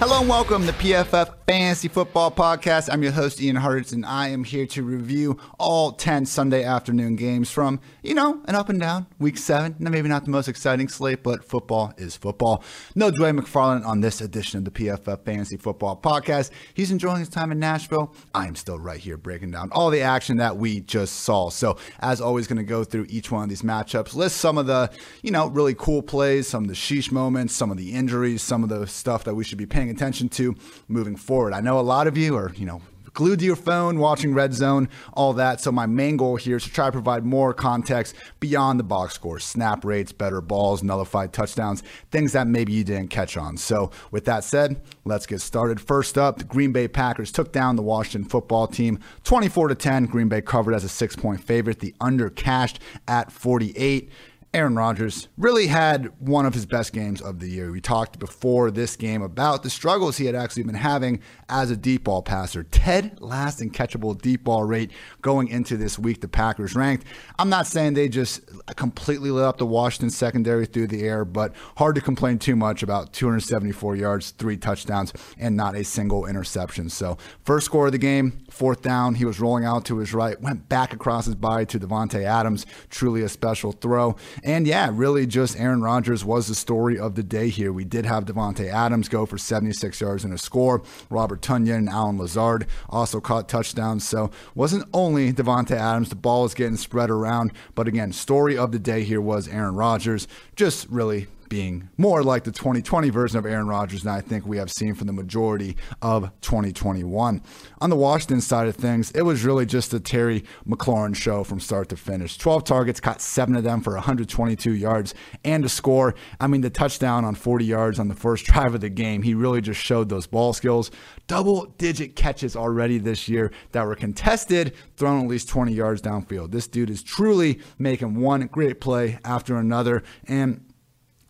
Hello and welcome to PFF Fantasy Football Podcast. I'm your host, Ian Hartitz, and I am here to review all 10 Sunday afternoon games from, you know, an up and down week seven. Now, Maybe not the most exciting slate, but football is football. No Dwain McFarland on this edition of the PFF Fantasy Football Podcast. He's enjoying his time in Nashville. I am still right here breaking down all the action that we just saw. So, as always, going to go through each one of these matchups, list some of the, you know, really cool plays, some of the sheesh moments, some of the injuries, some of the stuff that we should be paying attention to moving forward. I know a lot of you are, you know, glued to your phone, watching Red Zone, all that. So my main goal here is to try to provide more context beyond the box score, snap rates, better balls, nullified touchdowns, things that maybe you didn't catch on. So with that said, let's get started. First up, the Green Bay Packers took down the Washington football team 24 to 10. Green Bay covered as a six point favorite. The under cashed at 48. Aaron Rodgers really had one of his best games of the year. We talked before this game about the struggles he had actually been having as a deep ball passer. Ted last in catchable deep ball rate going into this week, the Packers ranked. I'm not saying they just completely lit up the Washington secondary through the air, but hard to complain too much about 274 yards, three touchdowns, and not a single interception. So, first score of the game, fourth down, he was rolling out to his right, went back across his body to Davante Adams. Truly a special throw. And yeah, really just Aaron Rodgers was the story of the day here. We did have Davante Adams go for 76 yards and a score. Robert Tonyan and Allen Lazard also caught touchdowns. So wasn't only Davante Adams, the ball is getting spread around. But again, story of the day here was Aaron Rodgers. Just really being more like the 2020 version of Aaron Rodgers than I think we have seen from the majority of 2021. On the Washington side of things, it was really just a Terry McLaurin show from start to finish. 12 targets, caught seven of them for 122 yards and a score. I mean, the touchdown on 40 yards on the first drive of the game, he really just showed those ball skills. Double digit catches already this year that were contested, thrown at least 20 yards downfield. This dude is truly making one great play after another. And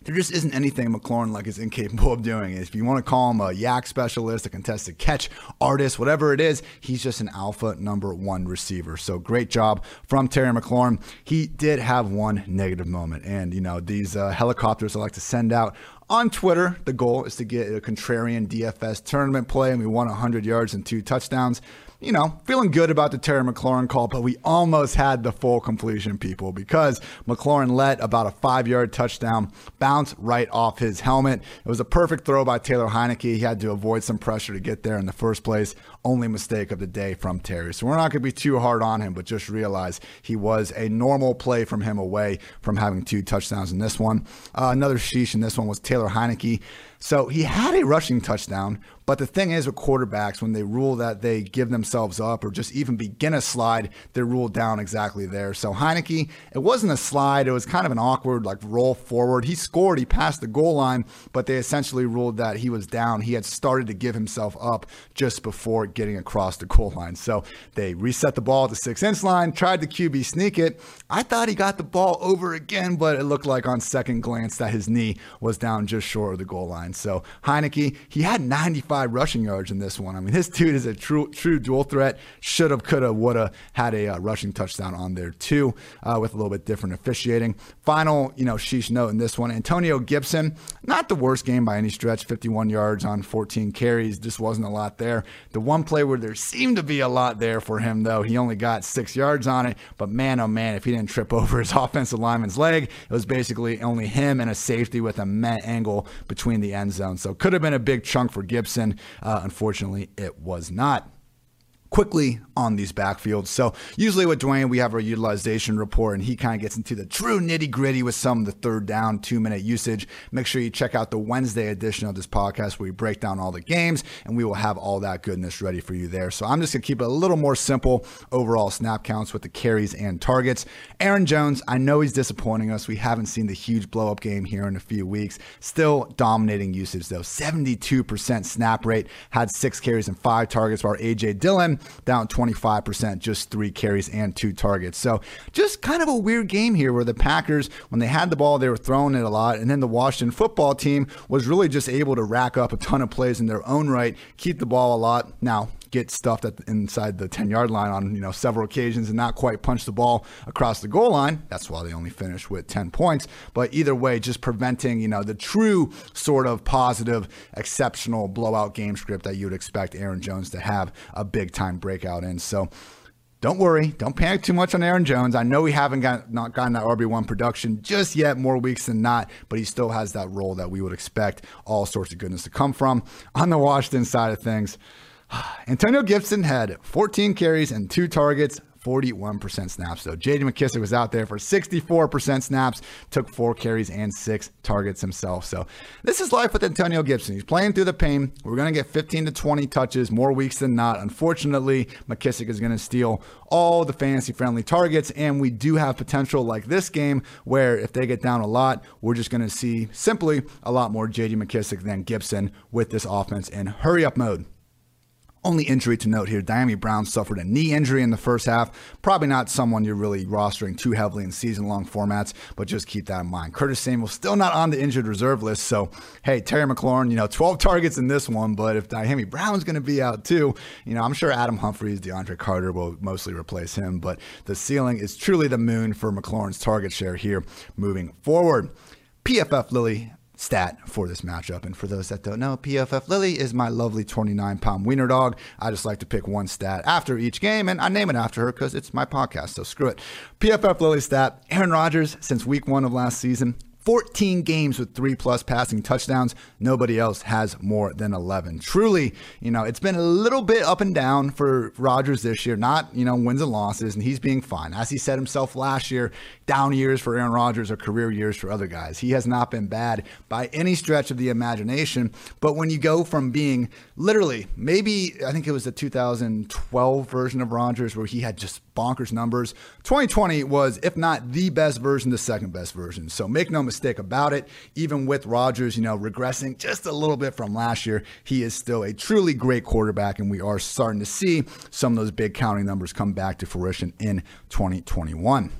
there just isn't anything McLaurin like is incapable of doing. If you want to call him a YAC specialist, a contested catch artist, whatever it is, he's just an alpha number one receiver. So great job from Terry McLaurin. He did have one negative moment, and you know these uh, helicopters I like to send out on Twitter. The goal is to get a contrarian DFS tournament play, and we won 100 yards and two touchdowns you know, feeling good about the Terry McLaurin call, but we almost had the full completion, people, because McLaurin let about a five yard touchdown bounce right off his helmet. It was a perfect throw by Taylor Heinicke. He had to avoid some pressure to get there in the first place. Only mistake of the day from Terry. So we're not going to be too hard on him, but just realize he was a normal play from him away from having two touchdowns in this one. Uh, another sheesh in this one was Taylor Heinicke. So he had a rushing touchdown, but the thing is with quarterbacks, when they rule that they give themselves up or just even begin a slide, they're ruled down exactly there. So Heinicke, it wasn't a slide, it was kind of an awkward like roll forward. He scored, he passed the goal line, but they essentially ruled that he was down. He had started to give himself up just before getting across the goal line. So they reset the ball the six inch line, tried the QB sneak it. I thought he got the ball over again, but it looked like on second glance that his knee was down just short of the goal line. So Heinicke, he had 95 rushing yards in this one. I mean, this dude is a true true dual threat. Should have, could have, would have had a uh, rushing touchdown on there too, uh, with a little bit different officiating. Final, you know, sheesh note in this one: Antonio Gibson, not the worst game by any stretch. 51 yards on 14 carries, just wasn't a lot there. The one play where there seemed to be a lot there for him, though, he only got six yards on it. But man, oh man, if he didn't trip over his offensive lineman's leg, it was basically only him and a safety with a met angle between the end end zone. So could have been a big chunk for Gibson. Uh, unfortunately, it was not quickly on these backfields. So usually with Dwain, we have our utilization report, and he kind of gets into the true nitty gritty with some of the third down, two minute usage. Make sure you check out the Wednesday edition of this podcast where we break down all the games, and we will have all that goodness ready for you there. So I'm just gonna keep it a little more simple overall snap counts with the carries and targets. Aaron Jones, I know he's disappointing us. We haven't seen the huge blow up game here in a few weeks. Still dominating usage though, 72% snap rate, had six carries and five targets, while AJ Dillon down 25%, just three carries and two targets. So just kind of a weird game here where the Packers, when they had the ball, they were throwing it a lot. And then the Washington football team was really just able to rack up a ton of plays in their own right, keep the ball a lot. Now, get stuffed at, inside the 10 yard line on you know several occasions and not quite punch the ball across the goal line. That's why they only finished with 10 points. But either way, just preventing you know the true sort of positive, exceptional blowout game script that you would expect Aaron Jones to have a big time breakout in. So don't worry, don't panic too much on Aaron Jones. I know we haven't got not gotten that RB1 production just yet, more weeks than not, but he still has that role that we would expect all sorts of goodness to come from. On the Washington side of things, Antonio Gibson had 14 carries and two targets, 41% snaps, though. JD McKissic was out there for 64% snaps, took four carries and six targets himself. So this is life with Antonio Gibson. He's playing through the pain. We're going to get 15 to 20 touches more weeks than not. Unfortunately, McKissic is going to steal all the fantasy friendly targets, and we do have potential like this game where if they get down a lot, we're just going to see simply a lot more JD McKissic than Gibson with this offense in hurry up mode. Only injury to note here Dyami Brown suffered a knee injury in the first half. Probably not someone you're really rostering too heavily in season long formats, but just keep that in mind. Curtis Samuel still not on the injured reserve list. So, hey, Terry McLaurin, you know, 12 targets in this one, but if Dyami Brown's going to be out too, you know, I'm sure Adam Humphries, DeAndre Carter will mostly replace him, but the ceiling is truly the moon for McLaurin's target share here moving forward. PFF Lily stat for this matchup. And for those that don't know, PFF Lily is my lovely 29 pound wiener dog. I just like to pick one stat after each game, and I name it after her because it's my podcast. So screw it. PFF Lily stat Aaron Rodgers, since week one of last season, 14 games with three plus passing touchdowns. Nobody else has more than 11. Truly, you know, it's been a little bit up and down for Rodgers this year, not, you know, wins and losses, and he's being fine. As he said himself last year, down years for Aaron Rodgers are career years for other guys. He has not been bad by any stretch of the imagination. But when you go from being literally, maybe, I think it was the 2012 version of Rodgers where he had just bonkers numbers, 2020 was, if not the best version, the second best version. So make no mistake mistake about it. Even with Rodgers, you know, regressing just a little bit from last year, he is still a truly great quarterback, and we are starting to see some of those big counting numbers come back to fruition in 2021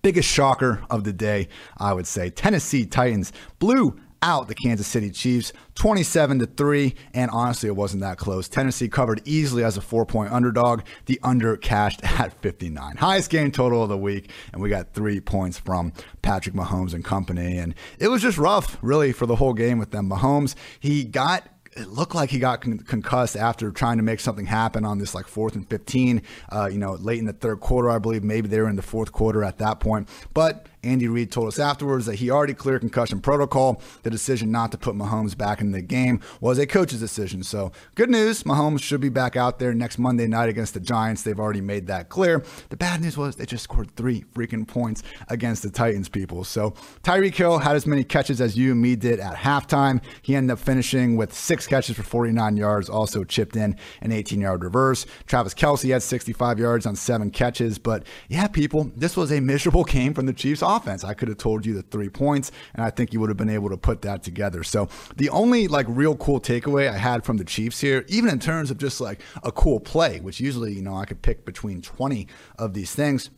biggest shocker of the day, I would say. Tennessee Titans blew out the Kansas City Chiefs 27 to 3 and honestly it wasn't that close. Tennessee covered easily as a 4-point underdog. The under cashed at 59. Highest game total of the week and we got 3 points from Patrick Mahomes and company and it was just rough really for the whole game with them. Mahomes, he got it looked like he got con- concussed after trying to make something happen on this like fourth and 15, uh, you know, late in the third quarter, I believe. Maybe they were in the fourth quarter at that point. But Andy Reid told us afterwards that he already cleared concussion protocol. The decision not to put Mahomes back in the game was a coach's decision. So, good news Mahomes should be back out there next Monday night against the Giants. They've already made that clear. The bad news was they just scored three freaking points against the Titans, people. So, Tyreek Hill had as many catches as you and me did at halftime. He ended up finishing with six catches for 49 yards, also chipped in an 18 yard reverse. Travis Kelce had 65 yards on seven catches. But yeah, people, this was a miserable game from the Chiefs offense. I could have told you the three points, and I think you would have been able to put that together. So the only like real cool takeaway I had from the Chiefs here, even in terms of just like a cool play, which usually, you know, I could pick between 20 of these things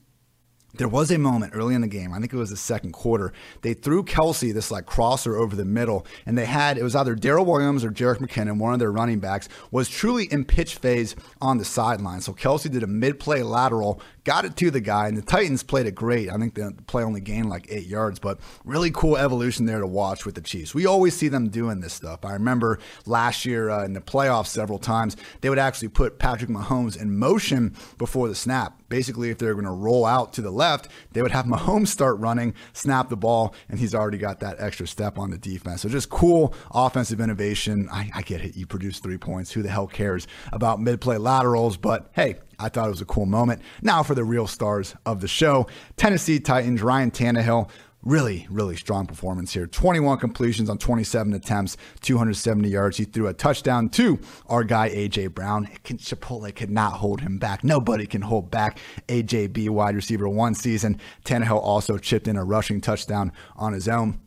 there was a moment early in the game, I think it was the second quarter, they threw Kelce this like crosser over the middle, and they had it was either Darrel Williams or Jerick McKinnon, one of their running backs, was truly in pitch phase on the sideline. So Kelce did a mid play lateral, got it to the guy, and the Titans played it great. I think the play only gained like eight yards, but really cool evolution there to watch with the Chiefs. We always see them doing this stuff. I remember last year uh, in the playoffs several times, they would actually put Patrick Mahomes in motion before the snap. Basically, if they're going to roll out to the left, they would have Mahomes start running, snap the ball, and he's already got that extra step on the defense. So just cool offensive innovation. I, I get it. You produce three points. Who the hell cares about mid play laterals? But hey, I thought it was a cool moment. Now for the real stars of the show Tennessee Titans, Ryan Tannehill. Really, really strong performance here. 21 completions on 27 attempts, 270 yards. He threw a touchdown to our guy, A.J. Brown. Chipotle could not hold him back. Nobody can hold back AJB, wide receiver one season. Tannehill also chipped in a rushing touchdown on his own.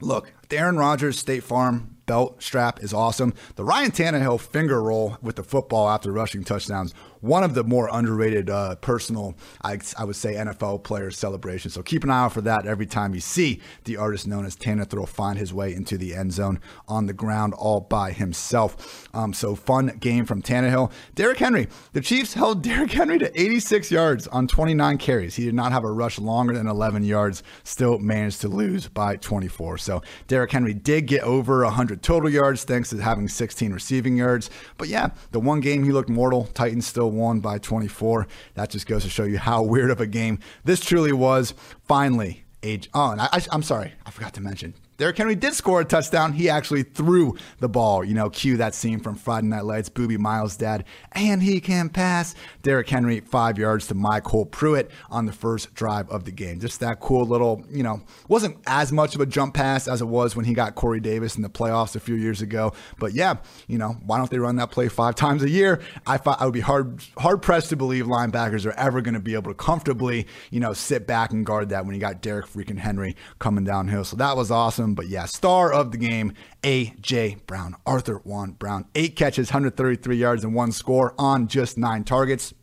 Look, Aaron Rodgers, State Farm, belt strap is awesome. The Ryan Tannehill finger roll with the football after rushing touchdowns one of the more underrated uh, personal, I, I, would say, NFL players celebration. So keep an eye out for that every time you see the artist known as Tanner Thrill find his way into the end zone on the ground all by himself. Um, so fun game from Tannehill. Derrick Henry, the Chiefs held Derrick Henry to 86 yards on 29 carries. He did not have a rush longer than 11 yards, still managed to lose by 24. So Derrick Henry did get over 100 total yards thanks to having 16 receiving yards. But yeah, the one game he looked mortal, Titans still won by 24. That just goes to show you how weird of a game this truly was. Finally, age. Oh, and I, I, I'm sorry, I forgot to mention Derrick Henry did score a touchdown. He actually threw the ball. You know, cue that scene from Friday Night Lights, Boobie Miles' dad, and he can pass. Derrick Henry, five yards to MyCole Pruitt on the first drive of the game. Just that cool little, you know, wasn't as much of a jump pass as it was when he got Corey Davis in the playoffs a few years ago. But yeah, you know, why don't they run that play five times a year? I thought I would be hard hard pressed to believe linebackers are ever going to be able to comfortably, you know, sit back and guard that when you got Derrick freaking Henry coming downhill. So that was awesome. But yeah, star of the game, A.J. Brown, Arthur Juan Brown. Eight catches, 133 yards, and one score on just nine targets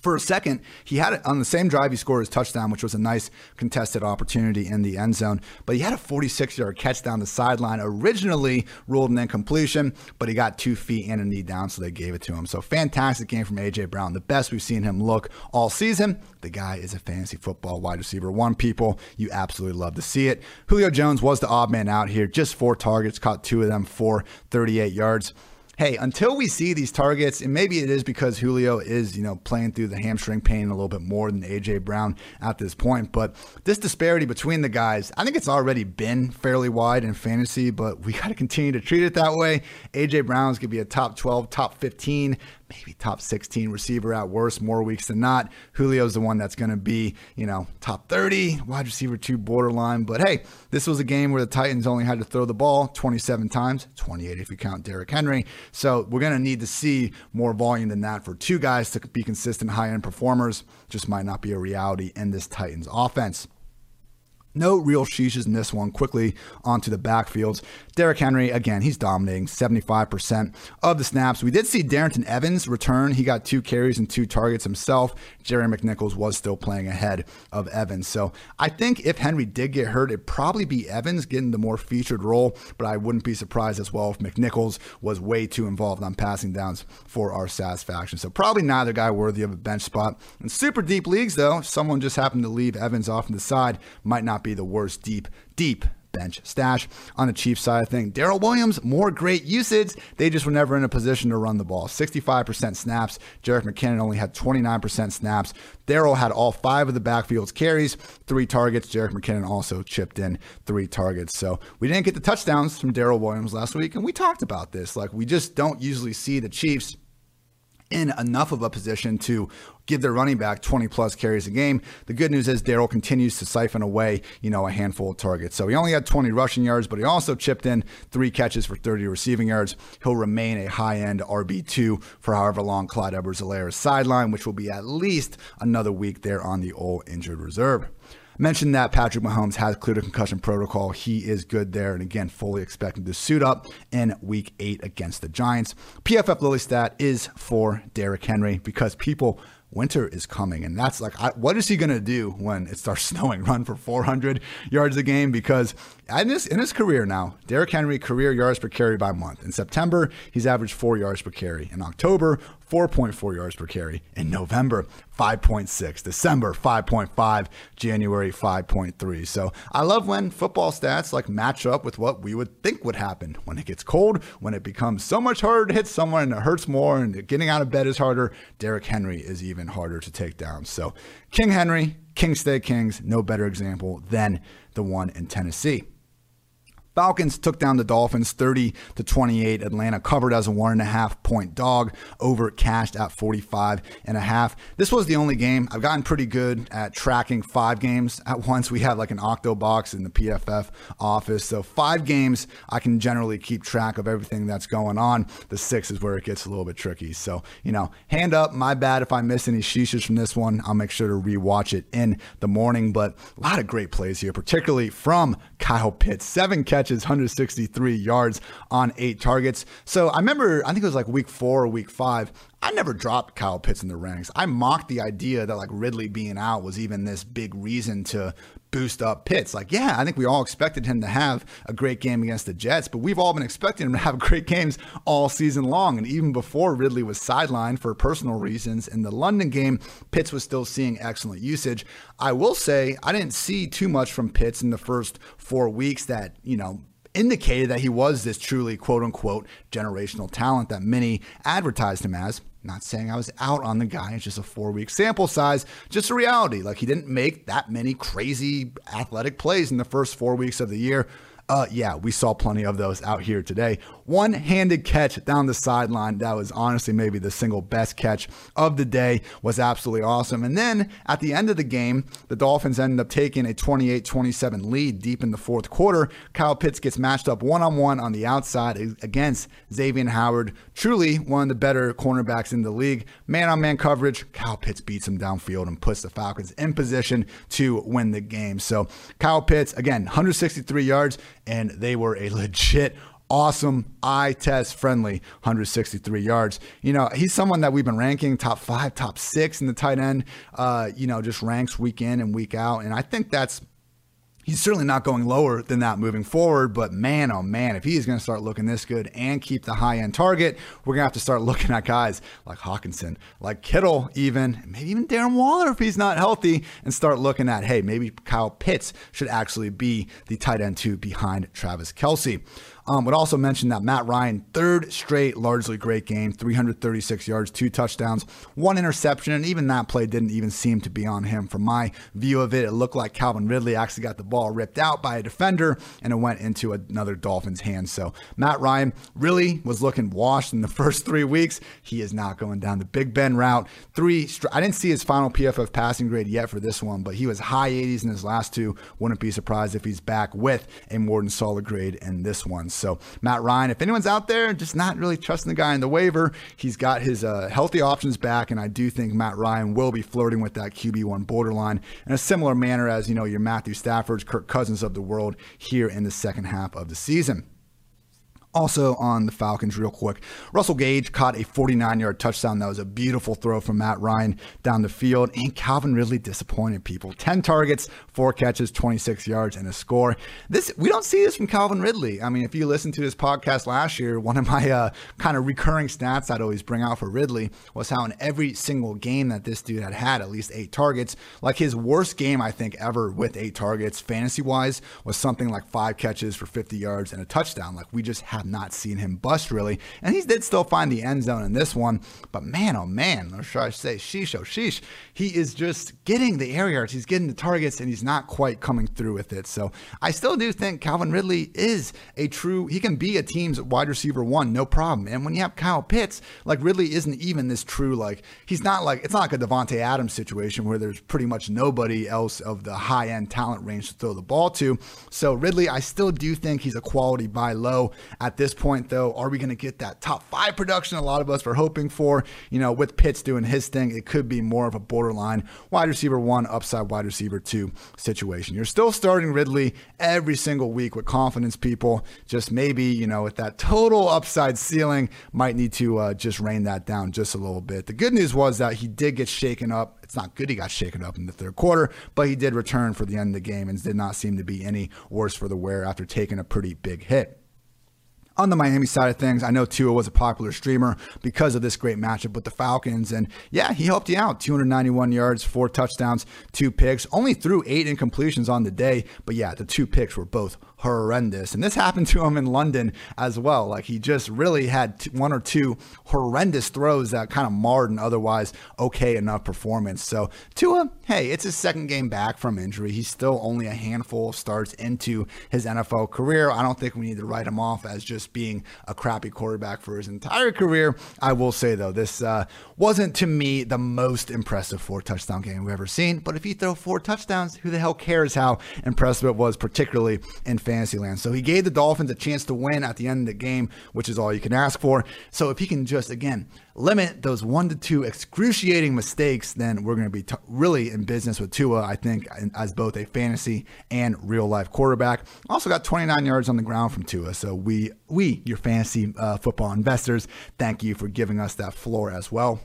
for a second, he had it on the same drive. He scored his touchdown, which was a nice contested opportunity in the end zone. But he had a 46 yard catch down the sideline, originally ruled an incompletion, but he got two feet and a knee down, so they gave it to him. So fantastic game from A.J. Brown. The best we've seen him look all season. The guy is a fantasy football wide receiver. One, people, you absolutely love to see it. Julio Jones was the odd man out here, just four targets, caught two of them for 38 yards hey, until we see these targets, and maybe it is because Julio is, you know, playing through the hamstring pain a little bit more than AJ Brown at this point. But this disparity between the guys, I think it's already been fairly wide in fantasy, but we got to continue to treat it that way. AJ Brown's going to be a top 12, top 15 maybe top 16 receiver at worst, more weeks than not. Julio's the one that's going to be, you know, top 30, wide receiver two borderline. But hey, this was a game where the Titans only had to throw the ball 27 times, 28 if you count Derrick Henry. So we're going to need to see more volume than that for two guys to be consistent high end performers. Just might not be a reality in this Titans offense. No real sheeshes in this one. Quickly onto the backfields. Derrick Henry, again, he's dominating 75% of the snaps. We did see Darrynton Evans return. He got two carries and two targets himself. Jerry McNichols was still playing ahead of Evans. So I think if Henry did get hurt, it'd probably be Evans getting the more featured role, but I wouldn't be surprised as well if McNichols was way too involved on passing downs for our satisfaction. So probably neither guy worthy of a bench spot. In super deep leagues, though, if someone just happened to leave Evans off on the side, might not be the worst deep, deep bench stash. On the Chiefs side of things, Darrel Williams, more great usage. They just were never in a position to run the ball. 65% snaps. Jerick McKinnon only had 29% snaps. Darrel had all five of the backfield's carries, three targets. Jerick McKinnon also chipped in three targets. So we didn't get the touchdowns from Darrel Williams last week, and we talked about this. Like we just don't usually see the Chiefs in enough of a position to give their running back 20 plus carries a game. The good news is Darrel continues to siphon away, you know, a handful of targets. So he only had 20 rushing yards, but he also chipped in three catches for 30 receiving yards. He'll remain a high end RB2 for however long Clyde Edwards Helaire is sidelined, which will be at least another week there on the old injured reserve mentioned that Patrick Mahomes has cleared a concussion protocol. He is good there, and again, fully expected to suit up in Week Eight against the Giants. PFF Lily stat is for Derrick Henry because people winter is coming. And that's like, I, what is he going to do when it starts snowing? Run for 400 yards a game? Because in his, in his career now, Derrick Henry, career yards per carry by month. In September, he's averaged four yards per carry. In October, 4.4 yards per carry. In November, 5.6. December, 5.5. January, 5.3. So I love when football stats like match up with what we would think would happen when it gets cold, when it becomes so much harder to hit someone and it hurts more and getting out of bed is harder. Derrick Henry is even harder to take down. So King Henry, King Stay Kings, no better example than the one in Tennessee. Falcons took down the Dolphins 30 to 28. Atlanta covered as a one and a half point dog. Over cashed at 45 and a half. This was the only game. I've gotten pretty good at tracking five games at once. We have like an octo box in the PFF office. So five games, I can generally keep track of everything that's going on. The six is where it gets a little bit tricky. So, you know, hand up, my bad if I miss any sheeshes from this one. I'll make sure to rewatch it in the morning. But a lot of great plays here, particularly from Kyle Pitts. Seven catches catches, 163 yards on eight targets. So I remember, I think it was like week four or week five. I never dropped Kyle Pitts in the ranks. I mocked the idea that like Ridley being out was even this big reason to boost up Pitts. Like, yeah, I think we all expected him to have a great game against the Jets, but we've all been expecting him to have great games all season long. And even before Ridley was sidelined for personal reasons in the London game, Pitts was still seeing excellent usage. I will say I didn't see too much from Pitts in the first four weeks that, you know, indicated that he was this truly quote unquote generational talent that many advertised him as. Not saying I was out on the guy. It's just a four week sample size. Just a reality. Like he didn't make that many crazy athletic plays in the first four weeks of the year. Uh, yeah, we saw plenty of those out here today. One handed catch down the sideline. That was honestly maybe the single best catch of the day. Was absolutely awesome. And then at the end of the game, the Dolphins ended up taking a 28 27 lead deep in the fourth quarter. Kyle Pitts gets matched up one on one on the outside against Xavier Howard. Truly one of the better cornerbacks in the league. Man on man coverage. Kyle Pitts beats him downfield and puts the Falcons in position to win the game. So Kyle Pitts, again, 163 yards and they were a legit awesome eye test friendly 163 yards. You know he's someone that we've been ranking top five top six in the tight end uh, you know just ranks week in and week out. And i think that's He's certainly not going lower than that moving forward, but man, oh man, if he is going to start looking this good and keep the high end target, we're going to have to start looking at guys like Hockenson, like Kittle, even, maybe even Darren Waller if he's not healthy, and start looking at, hey, maybe Kyle Pitts should actually be the tight end two behind Travis Kelce. Um, would also mention that Matt Ryan, third straight largely great game, 336 yards, two touchdowns, one interception, and even that play didn't even seem to be on him. From my view of it, it looked like Calvin Ridley actually got the ball ripped out by a defender and it went into another Dolphins' hands. So Matt Ryan really was looking washed in the first three weeks. He is not going down the Big Ben route. Three, I didn't see his final PFF passing grade yet for this one, but he was high 80s in his last two. Wouldn't be surprised if he's back with a more than solid grade in this one. So Matt Ryan, if anyone's out there just not really trusting the guy in the waiver, he's got his uh, healthy options back, and I do think Matt Ryan will be flirting with that QB one borderline in a similar manner as you know your Matthew Stafford's, Kirk Cousins of the world here in the second half of the season. Also on the Falcons, real quick, Russell Gage caught a 49 yard touchdown. That was a beautiful throw from Matt Ryan down the field. And Calvin Ridley disappointed people. 10 targets, four catches, 26 yards, and a score. This We don't see this from Calvin Ridley. I mean, if you listen to his podcast last year, one of my uh, kind of recurring stats I'd always bring out for Ridley was how in every single game that this dude had had at least eight targets, like his worst game, I think, ever with eight targets, fantasy wise, was something like five catches for 50 yards and a touchdown. Like we just have not seen him bust really. And he did still find the end zone in this one. But man, oh man, or should I say, sheesh, oh sheesh, he is just getting the air yards. He's getting the targets and he's not quite coming through with it. So I still do think Calvin Ridley is a true, he can be a team's wide receiver one, no problem. And when you have Kyle Pitts, like Ridley isn't even this true, like he's not like, it's not like a Davante Adams situation where there's pretty much nobody else of the high end talent range to throw the ball to. So Ridley, I still do think he's a quality buy low at at this point, though, are we going to get that top five production a lot of us are hoping for? You know, with Pitts doing his thing, it could be more of a borderline wide receiver one, upside wide receiver two situation. You're still starting Ridley every single week with confidence, people. Just maybe, you know, with that total upside ceiling, might need to uh, just rein that down just a little bit. The good news was that he did get shaken up it's not good he got shaken up in the third quarter, but he did return for the end of the game and did not seem to be any worse for the wear after taking a pretty big hit on the Miami side of things, I know Tua was a popular streamer because of this great matchup with the Falcons. And yeah, he helped you out 291 yards, four touchdowns, two picks, only threw eight incompletions on the day. But yeah, the two picks were both horrendous. And this happened to him in London as well. Like he just really had one or two horrendous throws that kind of marred an otherwise okay enough performance. So Tua, hey, it's his second game back from injury. He's still only a handful of starts into his NFL career. I don't think we need to write him off as just being a crappy quarterback for his entire career. I will say though, this uh, wasn't to me the most impressive four touchdown game we've ever seen. But if you throw four touchdowns, who the hell cares how impressive it was, particularly in Fantasyland. So he gave the Dolphins a chance to win at the end of the game, which is all you can ask for. So if he can just, again, limit those one to two excruciating mistakes, then we're going to be t- really in business with Tua, I think, as both a fantasy and real life quarterback. Also got 29 yards on the ground from Tua. So we, we your fantasy uh, football investors, thank you for giving us that floor as well.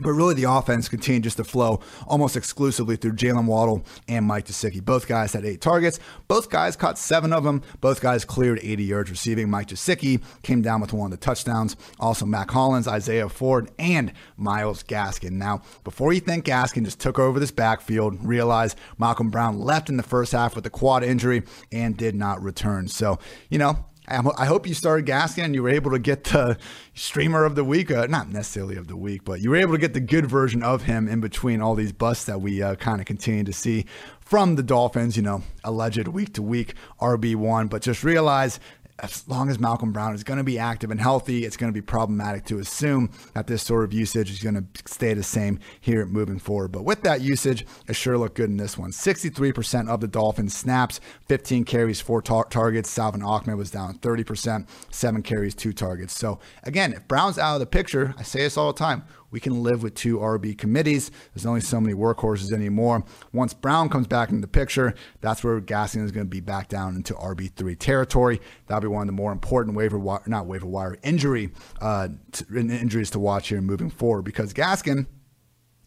But really, the offense continued just to flow almost exclusively through Jaylen Waddle and Mike Gesicki. Both guys had eight targets. Both guys caught seven of them. Both guys cleared 80 yards receiving. Mike Gesicki came down with one of the touchdowns. Also, Mack Hollins, Isaiah Ford, and Myles Gaskin. Now, before you think Gaskin just took over this backfield, realize Malcolm Brown left in the first half with a quad injury and did not return. So, you know, I hope you started Gaskin and you were able to get the streamer of the week, uh, not necessarily of the week, but you were able to get the good version of him in between all these busts that we uh, kind of continue to see from the Dolphins, you know, alleged week to week RB1. But just realize as long as Malcolm Brown is going to be active and healthy, it's going to be problematic to assume that this sort of usage is going to stay the same here moving forward. But with that usage, it sure looked good in this one. 63% of the Dolphins snaps, 15 carries, four tar- targets. Salvon Ahmed was down 30%, seven carries, two targets. So again, if Brown's out of the picture, I say this all the time, we can live with two RB committees. There's only so many workhorses anymore. Once Brown comes back into the picture, that's where Gaskin is going to be back down into RB3 territory. That'll be one of the more important waiver wire, not waiver wire, injury uh, injuries to watch here moving forward because Gaskin –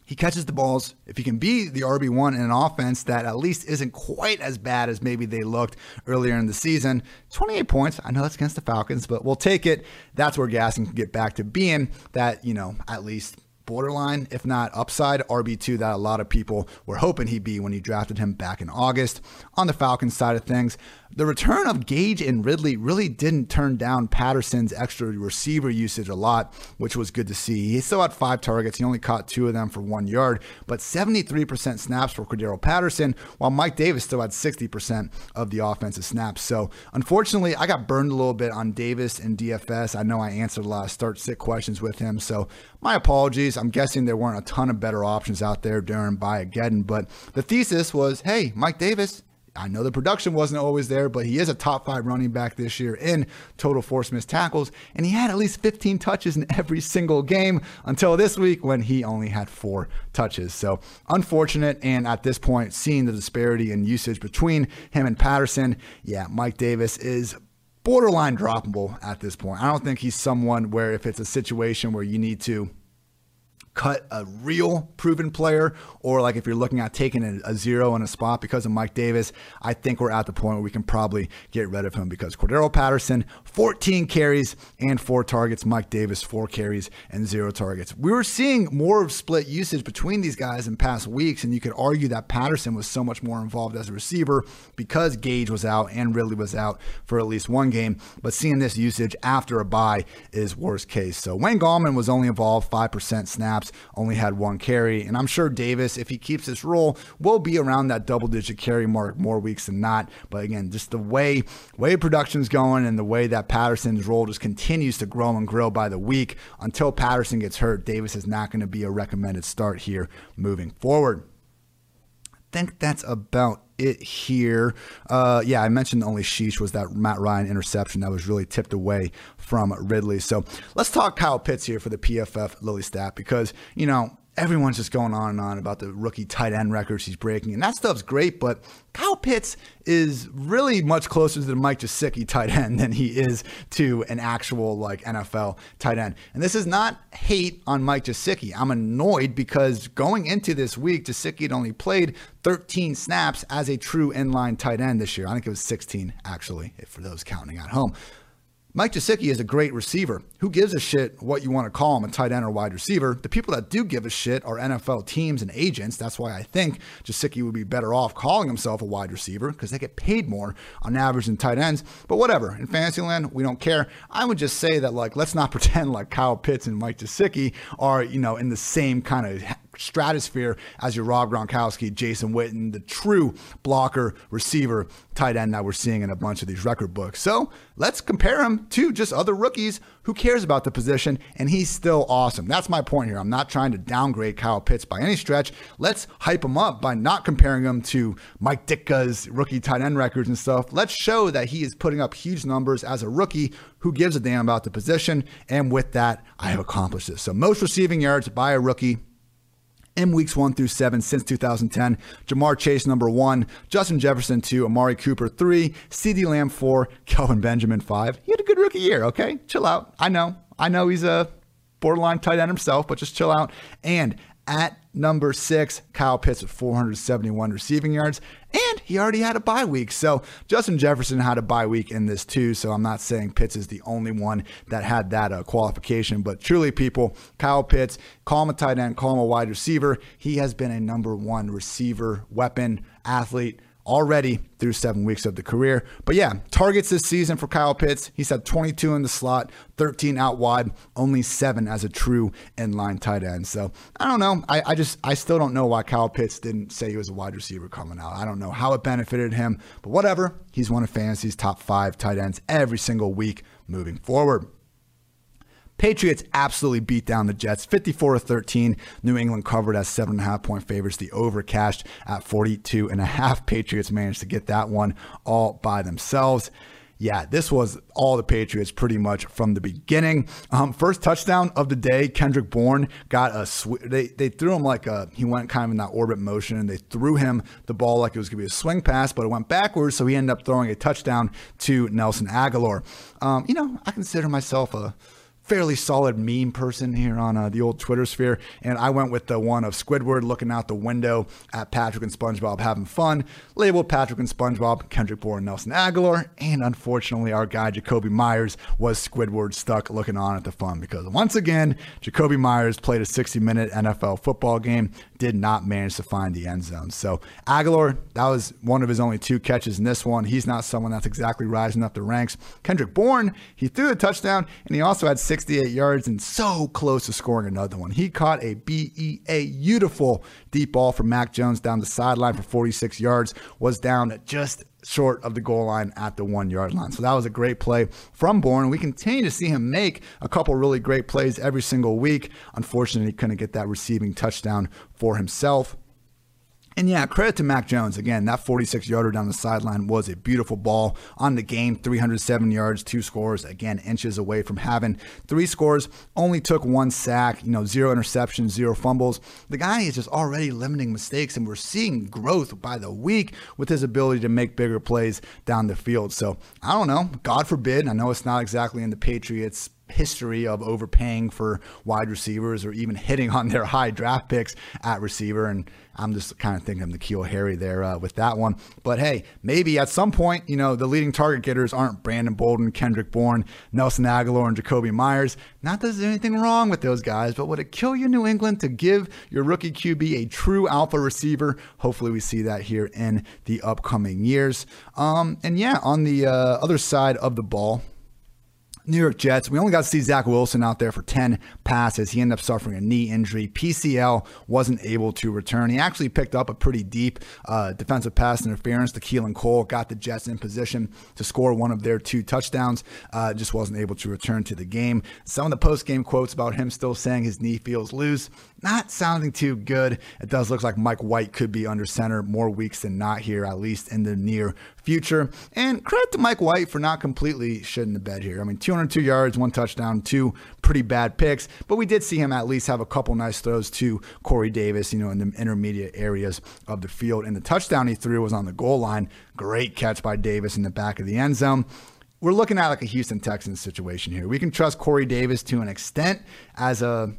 he catches the balls. If he can be the RB1 in an offense that at least isn't quite as bad as maybe they looked earlier in the season, 28 points. I know that's against the Falcons, but we'll take it. That's where Gaskin can get back to being that, you know, at least borderline, if not upside, RB2 that a lot of people were hoping he'd be when you drafted him back in August. On the Falcons side of things, the return of Gage and Ridley really didn't turn down Patterson's extra receiver usage a lot, which was good to see. He still had five targets. He only caught two of them for one yard, but 73% snaps for Cordarrelle Patterson, while Mike Davis still had 60% of the offensive snaps. So unfortunately, I got burned a little bit on Davis and DFS. I know I answered a lot of start sit questions with him. So my apologies. I'm guessing there weren't a ton of better options out there during Buy-A-Geddon, but the thesis was, hey, Mike Davis, I know the production wasn't always there, but he is a top five running back this year in total force missed tackles, and he had at least 15 touches in every single game until this week when he only had four touches. So unfortunate, and at this point, seeing the disparity in usage between him and Patterson, yeah, Mike Davis is borderline droppable at this point. I don't think he's someone where if it's a situation where you need to cut a real proven player, or like if you're looking at taking a, a, zero in a spot because of Mike Davis, I think we're at the point where we can probably get rid of him because Cordarrelle Patterson, 14 carries and four targets. Mike Davis, four carries and zero targets. We were seeing more of split usage between these guys in past weeks, and you could argue that Patterson was so much more involved as a receiver because Gage was out and Ridley was out for at least one game. But seeing this usage after a bye is worst case. So Wayne Gallman was only involved 5% snaps snaps, only had one carry. And I'm sure Davis, if he keeps this role, will be around that double digit carry mark more weeks than not. But again, just the way way production's going and the way that Patterson's role just continues to grow and grow by the week until Patterson gets hurt, Davis is not going to be a recommended start here moving forward. I think that's about it here. Uh, yeah, I mentioned the only sheesh was that Matt Ryan interception that was really tipped away from Ridley. So let's talk Kyle Pitts here for the PFF Lily stat because, you know, everyone's just going on and on about the rookie tight end records he's breaking, and that stuff's great. But Kyle Pitts is really much closer to the Mike Gesicki tight end than he is to an actual like NFL tight end. And this is not hate on Mike Gesicki. I'm annoyed because going into this week, Gesicki had only played 13 snaps as a true inline tight end this year. I think it was 16 actually, for those counting at home. Mike Gesicki is a great receiver. Who gives a shit what you want to call him, a tight end or wide receiver? The people that do give a shit are NFL teams and agents. That's why I think Gesicki would be better off calling himself a wide receiver because they get paid more on average than tight ends. But whatever. In Fantasyland, we don't care. I would just say that, like, let's not pretend like Kyle Pitts and Mike Gesicki are, you know, in the same kind of stratosphere as your Rob Gronkowski, Jason Witten, the true blocker, receiver, tight end that we're seeing in a bunch of these record books. So let's compare him to just other rookies. Who cares about the position? And he's still awesome. That's my point here. I'm not trying to downgrade Kyle Pitts by any stretch. Let's hype him up by not comparing him to Mike Ditka's rookie tight end records and stuff. Let's show that he is putting up huge numbers as a rookie who gives a damn about the position. And with that, I have accomplished this. So most receiving yards by a rookie in weeks one through seven since 2010. Ja'Marr Chase, number one. Justin Jefferson, two. Amari Cooper, three. CeeDee Lamb, four. Kelvin Benjamin, five. He had a good rookie year, okay? Chill out. I know. I know he's a borderline tight end himself, but just chill out. And at number six, Kyle Pitts with 471 receiving yards. And he already had a bye week. So Justin Jefferson had a bye week in this too. So I'm not saying Pitts is the only one that had that uh, qualification. But truly, people, Kyle Pitts, call him a tight end, call him a wide receiver. He has been a number one receiver, weapon, athlete already through seven weeks of the career. But yeah, targets this season for Kyle Pitts. He's had 22 in the slot, 13 out wide, only seven as a true inline tight end. So I don't know. I, I just, I still don't know why Kyle Pitts didn't say he was a wide receiver coming out. I don't know how it benefited him, but whatever. He's one of fantasy's top five tight ends every single week moving forward. Patriots absolutely beat down the Jets 54 to 13. New England covered as seven and a half point favorites. The over cashed at 42 and a half. Patriots managed to get that one all by themselves yeah, this was all the Patriots pretty much from the beginning. Um, first touchdown of the day, Kendrick Bourne got a sw- they they threw him like a he went kind of in that orbit motion and they threw him the ball like it was gonna be a swing pass, but it went backwards, so he ended up throwing a touchdown to Nelson Agholor. Um, you know, I consider myself a fairly solid meme person here on uh, the old Twitter sphere. And I went with the one of Squidward looking out the window at Patrick and SpongeBob having fun, labeled Patrick and SpongeBob, Kendrick Bourne, Nelson Agholor. And unfortunately, our guy Jakobi Meyers was Squidward stuck looking on at the fun because once again, Jakobi Meyers played a 60 minute NFL football game, did not manage to find the end zone. So Agholor, that was one of his only two catches in this one. He's not someone that's exactly rising up the ranks. Kendrick Bourne, he threw a touchdown and he also had 68 yards and so close to scoring another one. He caught a BEA beautiful deep ball from Mac Jones down the sideline for 46 yards, was down just short of the goal line at the one yard line. So that was a great play from Bourne. We continue to see him make a couple really great plays every single week. Unfortunately, he couldn't get that receiving touchdown for himself. And yeah, credit to Mac Jones. Again, that 46 yarder down the sideline was a beautiful ball on the game. 307 yards, two scores. Again, inches away from having three scores. Only took one sack, you know, zero interceptions, zero fumbles. The guy is just already limiting mistakes, and we're seeing growth by the week with his ability to make bigger plays down the field. So I don't know. God forbid. I know it's not exactly in the Patriots history of overpaying for wide receivers or even hitting on their high draft picks at receiver. And I'm just kind of thinking of N'Keal Harry there uh, with that one. But hey, maybe at some point, you know, the leading target getters aren't Brandon Bolden, Kendrick Bourne, Nelson Agholor, and Jakobi Meyers. Not that there's anything wrong with those guys, but would it kill you, New England, to give your rookie QB a true alpha receiver? Hopefully, we see that here in the upcoming years. Um, and yeah, on the uh, other side of the ball, New York Jets. We only got to see Zach Wilson out there for 10 passes. He ended up suffering a knee injury. PCL wasn't able to return. He actually picked up a pretty deep uh, defensive pass interference to Keelan Cole, got the Jets in position to score one of their two touchdowns. Uh, just wasn't able to return to the game. Some of the post game quotes about him still saying his knee feels loose not sounding too good. It does look like Mike White could be under center more weeks than not here, at least in the near future. And credit to Mike White for not completely shitting the bed here. I mean, 202 yards, one touchdown, two pretty bad picks, but we did see him at least have a couple nice throws to Corey Davis, you know, in the intermediate areas of the field. And the touchdown he threw was on the goal line. Great catch by Davis in the back of the end zone we're looking at like a Houston Texans situation here. We can trust Corey Davis to an extent as a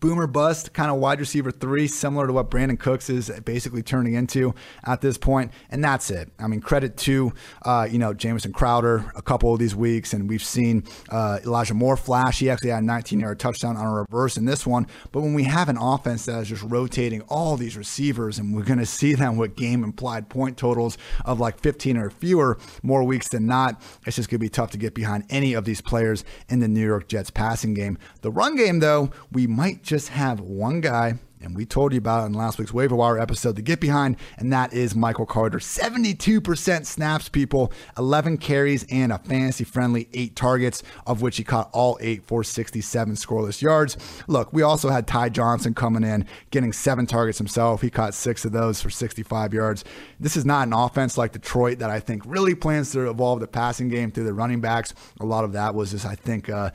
boomer bust kind of wide receiver three, similar to what Brandin Cooks is basically turning into at this point, and that's it. I mean, credit to uh, you know Jamison Crowder a couple of these weeks, and we've seen uh, Elijah Moore flash. He actually had a 19-yard touchdown on a reverse in this one. But when we have an offense that is just rotating all these receivers, and we're going to see them with game implied point totals of like 15 or fewer more weeks than not, it's just going to be tough to get behind any of these players in the New York Jets passing game. The run game, though, we might just have one guy and we told you about it in last week's waiver wire episode to get behind, and that is Michael Carter. 72% snaps, people, 11 carries, and a fantasy friendly eight targets, of which he caught all eight for 67 scoreless yards. Look, we also had Ty Johnson coming in, getting seven targets himself. He caught six of those for 65 yards. This is not an offense like Detroit that I think really plans to evolve the passing game through the running backs. A lot of that was just, I think, uh,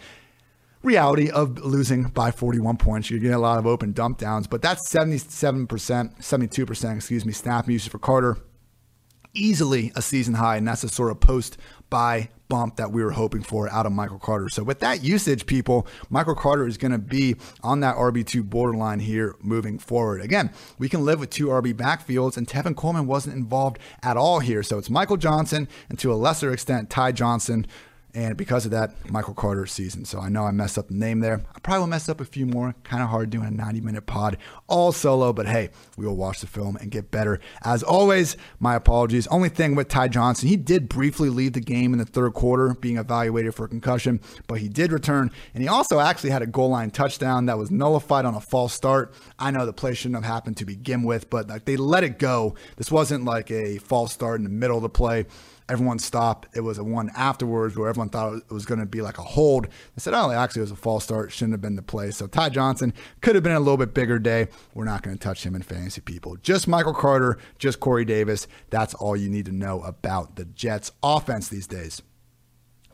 reality of losing by 41 points. You're getting a lot of open dump downs, but that's 77%, 72%, excuse me, snap usage for Carter. Easily a season high, and that's the sort of post by bump that we were hoping for out of Michael Carter. So with that usage, people, Michael Carter is going to be on that RB2 borderline here moving forward. Again, we can live with two RB backfields, and Tevin Coleman wasn't involved at all here. So it's Michael Johnson and to a lesser extent, Ty Johnson and because of that, Michael Carter season. So I know I messed up the name there. I probably will mess up a few more. Kind of hard doing a 90 minute pod all solo, but hey, we will watch the film and get better. As always, my apologies. Only thing with Ty Johnson, he did briefly leave the game in the third quarter, being evaluated for concussion, but he did return. And he also actually had a goal line touchdown that was nullified on a false start. I know the play shouldn't have happened to begin with, but like they let it go. This wasn't like a false start in the middle of the play everyone stopped. It was a one afterwards where everyone thought it was going to be like a hold. They said, oh, actually, it was a false start. Shouldn't have been the play. So Ty Johnson could have been a little bit bigger day. We're not going to touch him in fantasy people. Just Michael Carter, just Corey Davis. That's all you need to know about the Jets offense these days.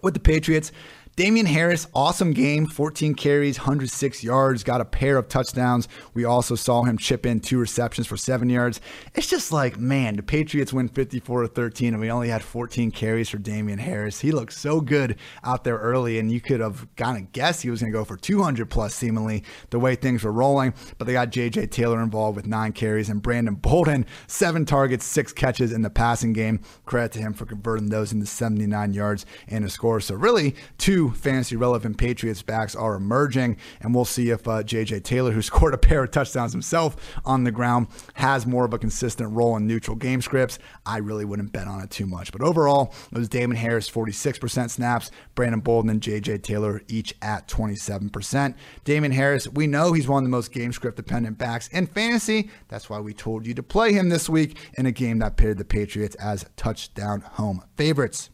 With the Patriots, Damien Harris, awesome game, 14 carries, 106 yards, got a pair of touchdowns. We also saw him chip in two receptions for seven yards. It's just like, man, the Patriots win 54 to 13, and we only had 14 carries for Damien Harris. He looked so good out there early, and you could have kind of guessed he was going to go for 200 plus, seemingly, the way things were rolling. But they got J.J. Taylor involved with nine carries, and Brandon Bolden, seven targets, six catches in the passing game. Credit to him for converting those into 79 yards and a score. So, really, two fantasy relevant Patriots backs are emerging, and we'll see if uh, J.J. Taylor, who scored a pair of touchdowns himself on the ground, has more of a consistent role in neutral game scripts. I really wouldn't bet on it too much. But overall, it was Damien Harris, 46% snaps, Brandon Bolden and J.J. Taylor each at 27%. Damien Harris, we know he's one of the most game script dependent backs in fantasy. That's why we told you to play him this week in a game that pitted the Patriots as touchdown home favorites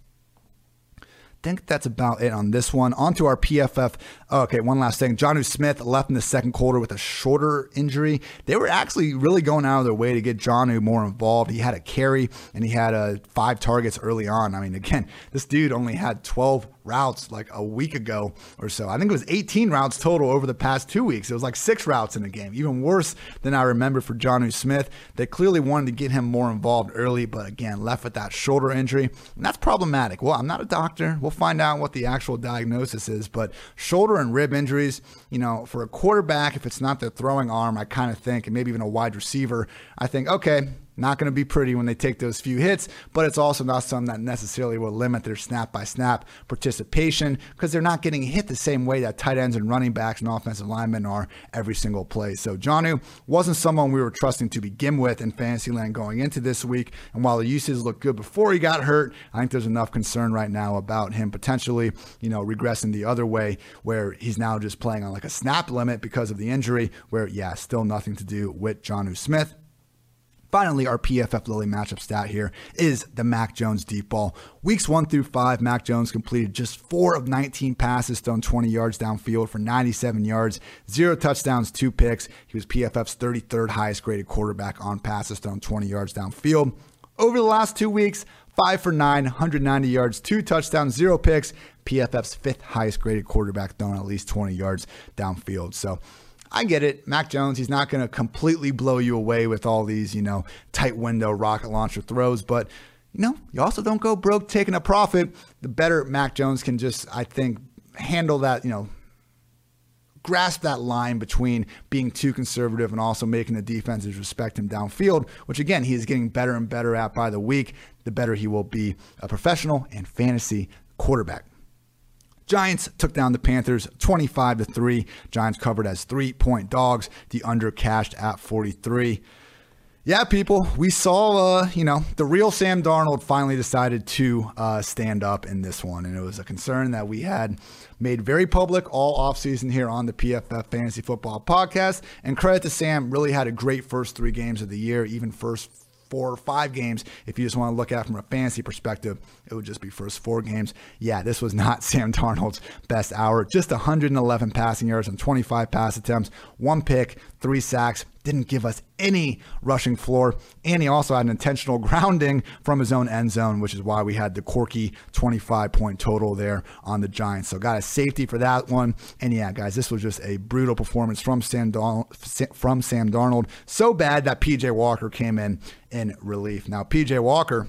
think that's about it on this one. On to our PFF. Okay, one last thing. Jonnu Smith left in the second quarter with a shorter injury. They were actually really going out of their way to get Jonnu more involved. He had a carry and he had a five targets early on. I mean, again, this dude only had 12 routes like a week ago or so. I think it was 18 routes total over the past two weeks. It was like six routes in the game, even worse than I remember for Jonnu Smith. They clearly wanted to get him more involved early, but again, left with that shoulder injury. And that's problematic. Well, I'm not a doctor. We'll find out what the actual diagnosis is, but shoulder and rib injuries, you know, for a quarterback, if it's not the throwing arm, I kind of think, and maybe even a wide receiver, I think, okay, not going to be pretty when they take those few hits, but it's also not something that necessarily will limit their snap by snap participation because they're not getting hit the same way that tight ends and running backs and offensive linemen are every single play. So Jonnu wasn't someone we were trusting to begin with in Fantasyland going into this week. And while the usage looked good before he got hurt, I think there's enough concern right now about him potentially, you know, regressing the other way where he's now just playing on like a snap limit because of the injury, where, yeah, still nothing to do with Jonnu Smith. Finally, our PFF Lily matchup stat here is the Mac Jones deep ball. Weeks one through five, Mac Jones completed just four of 19 passes thrown 20 yards downfield for 97 yards, zero touchdowns, two picks. He was PFF's 33rd highest graded quarterback on passes thrown 20 yards downfield. Over the last two weeks, five for nine, 190 yards, two touchdowns, zero picks. PFF's fifth highest graded quarterback thrown at least 20 yards downfield. So, I get it. Mac Jones, he's not going to completely blow you away with all these, you know, tight window rocket launcher throws, but you know, you also don't go broke taking a profit. The better Mac Jones can just, I think, handle that, you know, grasp that line between being too conservative and also making the defenses respect him downfield, which again, he is getting better and better at by the week. The better he will be a professional and fantasy quarterback. Giants took down the Panthers 25 to 3. Giants covered as 3-point dogs. The under cashed at 43. Yeah, people, we saw, uh, you know, the real Sam Darnold finally decided to uh, stand up in this one. And it was a concern that we had made very public all offseason here on the PFF Fantasy Football Podcast. And credit to Sam, really had a great first three games of the year, even first four or five games. If you just want to look at it from a fantasy perspective, it would just be first four games. Yeah, this was not Sam Darnold's best hour. Just 111 passing yards and 25 pass attempts, one pick, three sacks, didn't give us any rushing floor. And he also had an intentional grounding from his own end zone, which is why we had the quirky 25 point total there on the Giants. So got a safety for that one. And yeah, guys, this was just a brutal performance from Sam Darnold, from Sam Darnold. So bad that PJ Walker came in in relief. Now, PJ Walker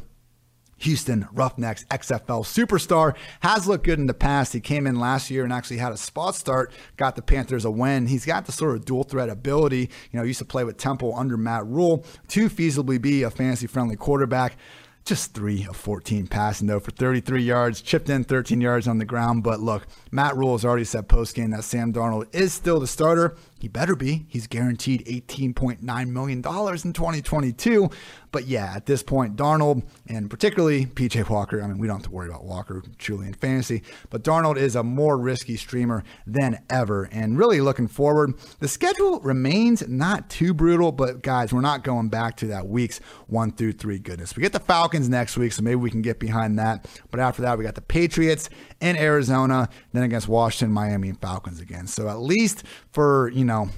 Houston Roughnecks XFL superstar. Has looked good in the past. He came in last year and actually had a spot start, got the Panthers a win. He's got the sort of dual threat ability. You know, used to play with Temple under Matt Rhule to feasibly be a fantasy friendly quarterback. Just three of 14 passing, though, for 33 yards, chipped in 13 yards on the ground. But look, Matt Rhule has already said post game that Sam Darnold is still the starter. He better be. He's guaranteed $18.9 million in 2022. But yeah, at this point, Darnold and particularly PJ Walker, I mean, we don't have to worry about Walker truly in fantasy, but Darnold is a more risky streamer than ever. And really looking forward, the schedule remains not too brutal, but guys, we're not going back to that weeks one through three goodness. We get the Falcons next week, so maybe we can get behind that. But after that, we got the Patriots in Arizona, then against Washington, Miami, and Falcons again. So at least for, you know,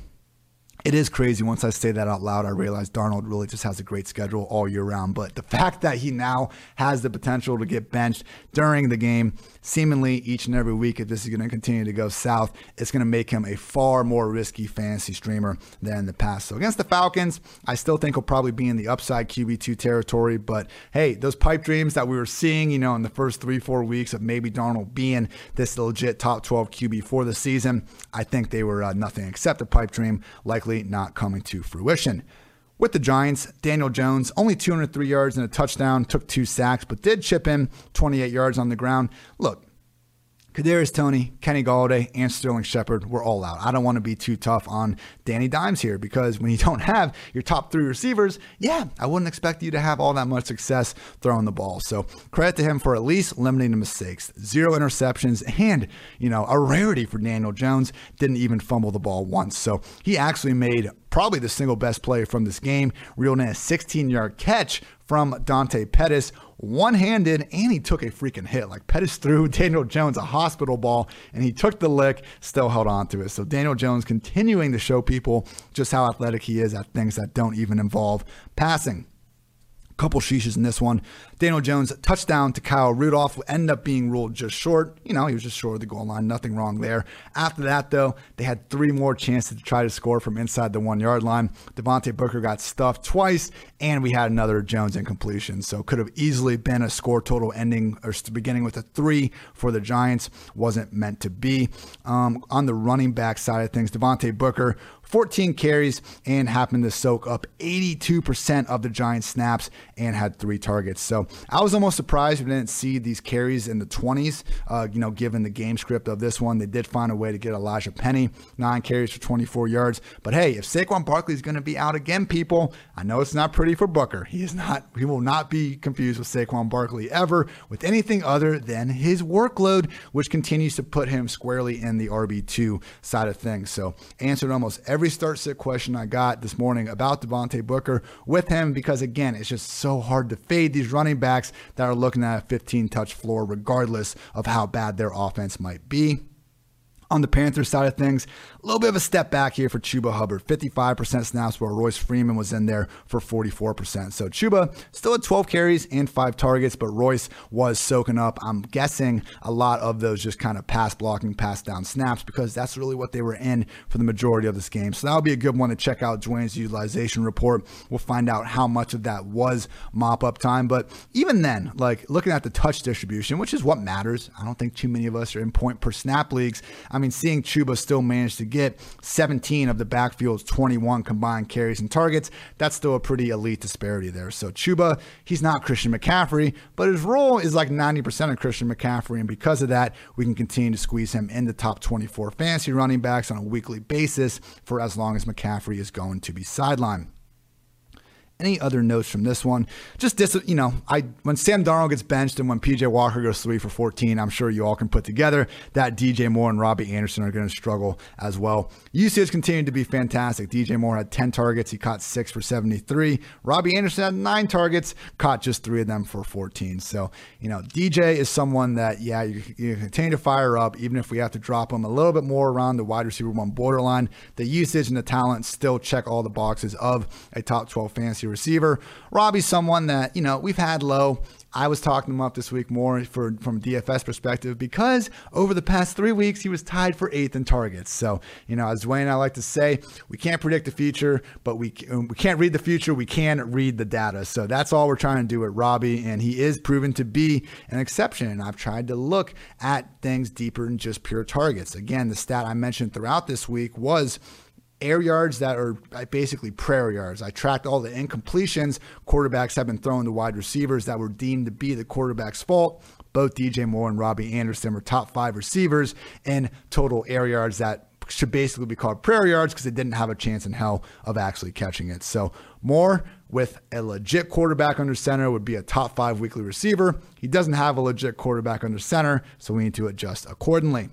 it is crazy. Once I say that out loud, I realize Darnold really just has a great schedule all year round. But the fact that he now has the potential to get benched during the game, seemingly each and every week, if this is going to continue to go south, it's going to make him a far more risky fantasy streamer than in the past. So against the Falcons, I still think he'll probably be in the upside QB2 territory. But hey, those pipe dreams that we were seeing, you know, in the first three, four weeks of maybe Darnold being this legit top 12 QB for the season, I think they were uh, nothing except a pipe dream, likely not coming to fruition. With the Giants, Daniel Jones, only 203 yards and a touchdown, took two sacks, but did chip in 28 yards on the ground. Look, Kadarius Toney, Kenny Golladay, and Sterling Shepard were all out. I don't want to be too tough on Danny Dimes here because when you don't have your top three receivers, yeah, I wouldn't expect you to have all that much success throwing the ball. So credit to him for at least limiting the mistakes. Zero interceptions and, you know, a rarity for Daniel Jones. Didn't even fumble the ball once. So he actually made probably the single best play from this game, reeled in a 16 yard catch from Dante Pettis one handed, and he took a freaking hit. Like Pettis threw Daniel Jones a hospital ball, and he took the lick, still held on to it. So Daniel Jones continuing to show people just how athletic he is at things that don't even involve passing A couple sheeshes in this one. Daniel Jones touchdown to Kyle Rudolph would end up being ruled just short. You know, he was just short of the goal line. Nothing wrong there. After that, though, they had three more chances to try to score from inside the one yard line. Devontae Booker got stuffed twice, and we had another Jones incompletion. So could have easily been a score total ending or beginning with a three for the Giants. Wasn't meant to be. Um, on the running back side of things, Devontae Booker 14 carries and happened to soak up 82% of the Giants' snaps and had three targets. So I was almost surprised we didn't see these carries in the 20s. Uh, you know, given the game script of this one, they did find a way to get Elijah Penny nine carries for 24 yards. But hey, if Saquon Barkley is going to be out again, people, I know it's not pretty for Booker. He is not. He will not be confused with Saquon Barkley ever with anything other than his workload, which continues to put him squarely in the RB2 side of things. So answered almost every start sit question I got this morning about Devontae Booker with him because, again, it's just so hard to fade these running backs that are looking at a 15 touch floor, regardless of how bad their offense might be. On the Panthers side of things, little bit of a step back here for Chuba Hubbard. 55% snaps while Royce Freeman was in there for 44%. So Chuba still had 12 carries and five targets, but Royce was soaking up, I'm guessing, a lot of those just kind of pass blocking, pass down snaps because that's really what they were in for the majority of this game. So that'll be a good one to check out Dwain's utilization report. We'll find out how much of that was mop up time. But even then, like looking at the touch distribution, which is what matters, I don't think too many of us are in point per snap leagues. I mean, seeing Chuba still manage to get 17 of the backfield's 21 combined carries and targets, that's still a pretty elite disparity there. So Chuba, he's not Christian McCaffrey, but his role is like 90% of Christian McCaffrey. And because of that, we can continue to squeeze him in the top 24 fantasy running backs on a weekly basis for as long as McCaffrey is going to be sidelined. Any other notes from this one? Just dis, you know, I when Sam Darnold gets benched and when PJ Walker goes three for 14, I'm sure you all can put together that DJ Moore and Robbie Anderson are going to struggle as well. Usage continued to be fantastic. DJ Moore had 10 targets, he caught six for 73. Robbie Anderson had nine targets, caught just three of them for 14. So, you know, DJ is someone that, yeah, you, you continue to fire up, even if we have to drop him a little bit more around the wide receiver one borderline. The usage and the talent still check all the boxes of a top 12 fantasy receiver. Robbie's someone that, you know, we've had low. I was talking him up this week more for from DFS perspective because over the past three weeks he was tied for eighth in targets. So you know, as Dwain I like to say, we can't predict the future, but we um, we can't read the future. We can read the data. So that's all we're trying to do with Robbie, and he is proven to be an exception. And I've tried to look at things deeper than just pure targets. Again, the stat I mentioned throughout this week was air yards that are uh, basically prayer yards. I tracked all the incompletions quarterbacks have been throwing to wide receivers that were deemed to be the quarterback's fault. Both DJ Moore and Robbie Anderson were top five receivers in total air yards that should basically be called prayer yards because they didn't have a chance in hell of actually catching it. So Moore with a legit quarterback under center would be a top five weekly receiver. He doesn't have a legit quarterback under center, so we need to adjust accordingly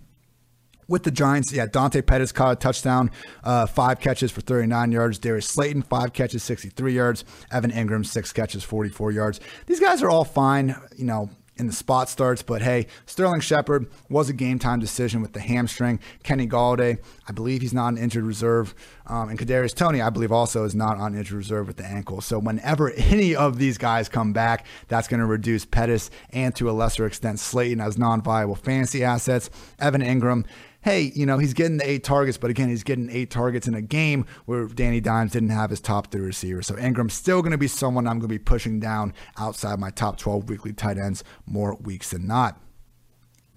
with the Giants, yeah, Dante Pettis caught a touchdown, uh, five catches for 39 yards. Darius Slayton, five catches, 63 yards. Evan Engram, six catches, 44 yards. These guys are all fine, you know, in the spot starts, but hey, Sterling Shepard was a game time decision with the hamstring. Kenny Golladay, I believe he's not on injured reserve, um, and Kadarius Toney, I believe also is not on injured reserve with the ankle. So whenever any of these guys come back, that's going to reduce Pettis and to a lesser extent Slayton as non-viable fantasy assets. Evan Engram hey, you know, he's getting the eight targets, but again, he's getting eight targets in a game where Danny Dimes didn't have his top three receivers. So Engram's still going to be someone I'm going to be pushing down outside my top 12 weekly tight ends more weeks than not.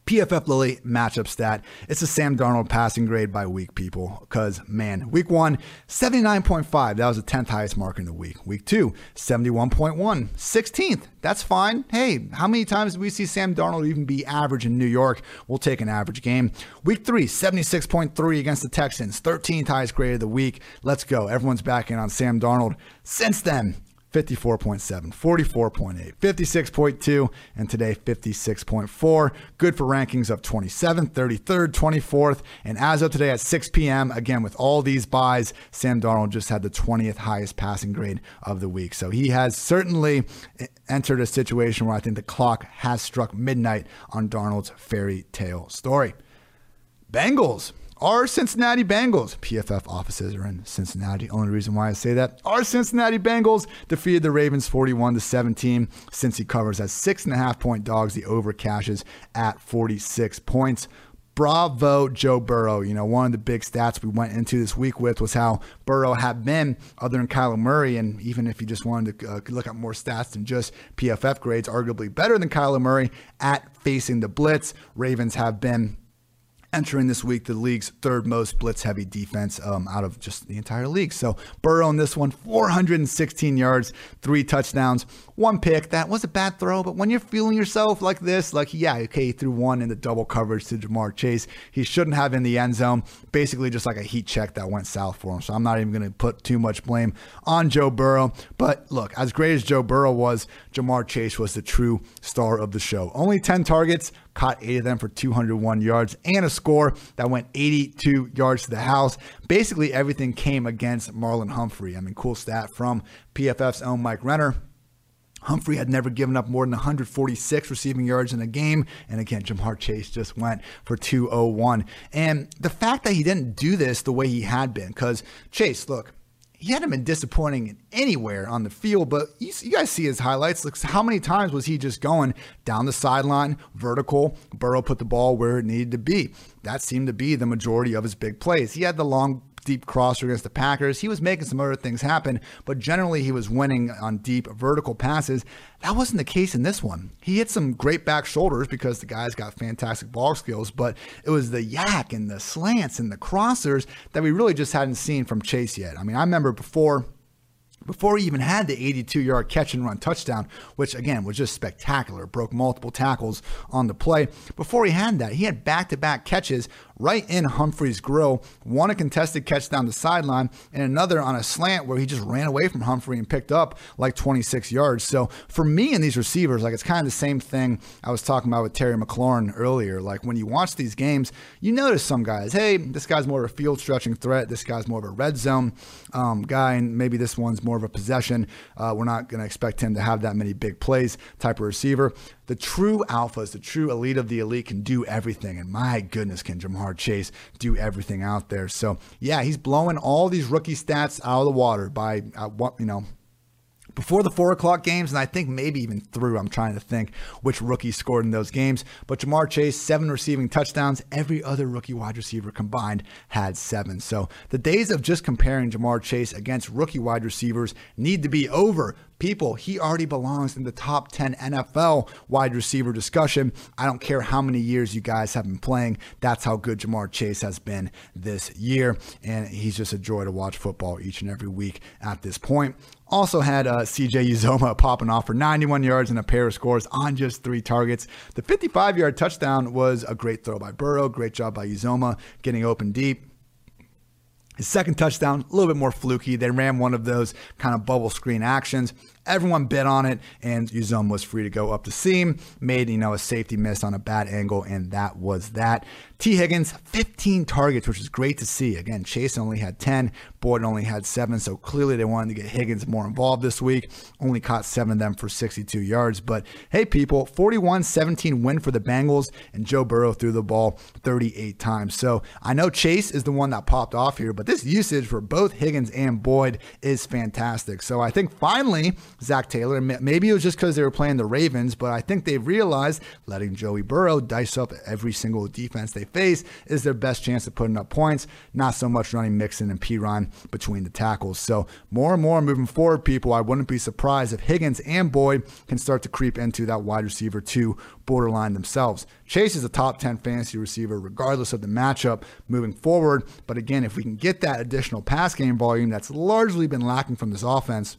PFF Lily matchup stat. It's a Sam Darnold passing grade by week, people. Because, man, week one, 79.5. That was the 10th highest mark in the week. Week two, 71.1. 16th. That's fine. Hey, how many times do we see Sam Darnold even be average in New York? We'll take an average game. Week three, 76.3 against the Texans. 13th highest grade of the week. Let's go. Everyone's back in on Sam Darnold. Since then, 54.7, 44.8, 56.2, and today 56.4. Good for rankings of 27th, 33rd, 24th. And as of today at 6 p.m., again, with all these buys, Sam Darnold just had the 20th highest passing grade of the week. So he has certainly entered a situation where I think the clock has struck midnight on Darnold's fairy tale story. Bengals our Cincinnati Bengals, PFF offices are in Cincinnati. Only reason why I say that, our Cincinnati Bengals defeated the Ravens 41 to 17. Cincy covers as six and a half point dogs, the over cashes at 46 points. Bravo, Joe Burrow. You know, one of the big stats we went into this week with was how Burrow had been, other than Kyler Murray, and even if you just wanted to uh, look at more stats than just PFF grades, arguably better than Kyler Murray at facing the blitz. Ravens have been entering this week the league's third most blitz heavy defense um, out of just the entire league. So Burrow in this one, 416 yards, three touchdowns, one pick. That was a bad throw, but when you're feeling yourself like this, like, yeah, okay, he threw one in the double coverage to Ja'Marr Chase. He shouldn't have in the end zone. Basically, just like a heat check that went south for him. So I'm not even going to put too much blame on Joe Burrow. But look, as great as Joe Burrow was, Ja'Marr Chase was the true star of the show. Only 10 targets, caught eight of them for 201 yards and a score that went 82 yards to the house. Basically, everything came against Marlon Humphrey. I mean, cool stat from PFF's own Mike Renner. Humphrey had never given up more than 146 receiving yards in a game. And again, Ja'Marr Chase just went for 201. And the fact that he didn't do this the way he had been, because Chase, look, he hadn't been disappointing anywhere on the field, but you, you, guys see his highlights. How many times was he just going down the sideline, vertical? Burrow put the ball where it needed to be. That seemed to be the majority of his big plays. He had the long deep crosser against the Packers. He was making some other things happen, but generally he was winning on deep vertical passes. That wasn't the case in this one. He hit some great back shoulders because the guy's got fantastic ball skills, but it was the YAC and the slants and the crossers that we really just hadn't seen from Chase yet. I mean, I remember before before he even had the 82 yard catch and run touchdown, which again was just spectacular, broke multiple tackles on the play. Before he had that, he had back to back catches right in Humphrey's grill. One a contested catch down the sideline, and another on a slant where he just ran away from Humphrey and picked up like 26 yards. So for me and these receivers, like it's kind of the same thing I was talking about with Terry McLaurin earlier. Like when you watch these games, you notice some guys, hey, this guy's more of a field stretching threat. This guy's more of a red zone um, guy, and maybe this one's more of a possession. Uh, we're not going to expect him to have that many big plays type of receiver. The true alphas, the true elite of the elite can do everything. And my goodness, can Chase do everything out there? So, yeah, he's blowing all these rookie stats out of the water by, uh, you know, before the four o'clock games, and I think maybe even through. I'm trying to think which rookie scored in those games. But Ja'Marr Chase, seven receiving touchdowns. Every other rookie wide receiver combined had seven. So the days of just comparing Ja'Marr Chase against rookie wide receivers need to be over people, he already belongs in the top 10 NFL wide receiver discussion. I don't care how many years you guys have been playing. That's how good Ja'Marr Chase has been this year. And he's just a joy to watch football each and every week at this point. Also had uh, CJ Uzomah popping off for 91 yards and a pair of scores on just three targets. The 55 yard touchdown was a great throw by Burrow. Great job by Uzomah getting open deep. His second touchdown, a little bit more fluky. They ran one of those kind of bubble screen actions. Everyone bit on it, and Uzomah was free to go up the seam. Made, you know, a safety miss on a bad angle, and that was that. Tee Higgins, 15 targets, which is great to see. Again, Chase only had 10, Boyd only had seven, so clearly they wanted to get Higgins more involved this week. Only caught seven of them for 62 yards. But hey, people, 41 17 win for the Bengals, and Joe Burrow threw the ball 38 times. So I know Chase is the one that popped off here, but this usage for both Higgins and Boyd is fantastic. So I think finally, Zac Taylor. Maybe it was just because they were playing the Ravens, but I think they've realized letting Joey Burrow dice up every single defense they face is their best chance of putting up points, not so much running Mixon and Perine between the tackles. So more and more moving forward, people, I wouldn't be surprised if Higgins and Boyd can start to creep into that wide receiver two borderline themselves. Chase is a top 10 fantasy receiver regardless of the matchup moving forward. But again, if we can get that additional pass game volume that's largely been lacking from this offense,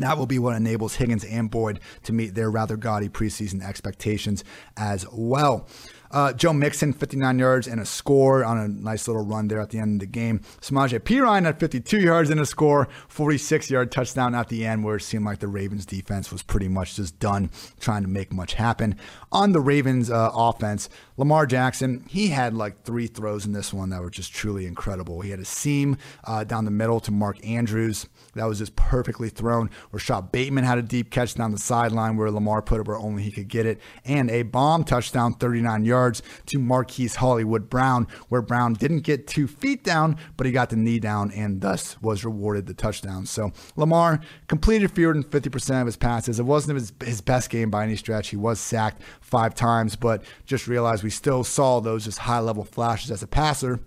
that will be what enables Higgins and Boyd to meet their rather gaudy preseason expectations as well. Uh, Joe Mixon, 59 yards and a score on a nice little run there at the end of the game. Samaje Perine at 52 yards and a score, 46 yard touchdown at the end, where it seemed like the Ravens defense was pretty much just done trying to make much happen. On the Ravens uh, offense, Lamar Jackson, he had like three throws in this one that were just truly incredible. He had a seam uh, down the middle to Mark Andrews that was just perfectly thrown. Rashod Bateman had a deep catch down the sideline where Lamar put it where only he could get it, and a bomb touchdown, 39 yards to Marquise Hollywood Brown, where Brown didn't get two feet down, but he got the knee down and thus was rewarded the touchdown. So Lamar completed fewer than 50% of his passes. It wasn't his, his best game by any stretch. He was sacked five times, but just realized we still saw those just high level flashes as a passer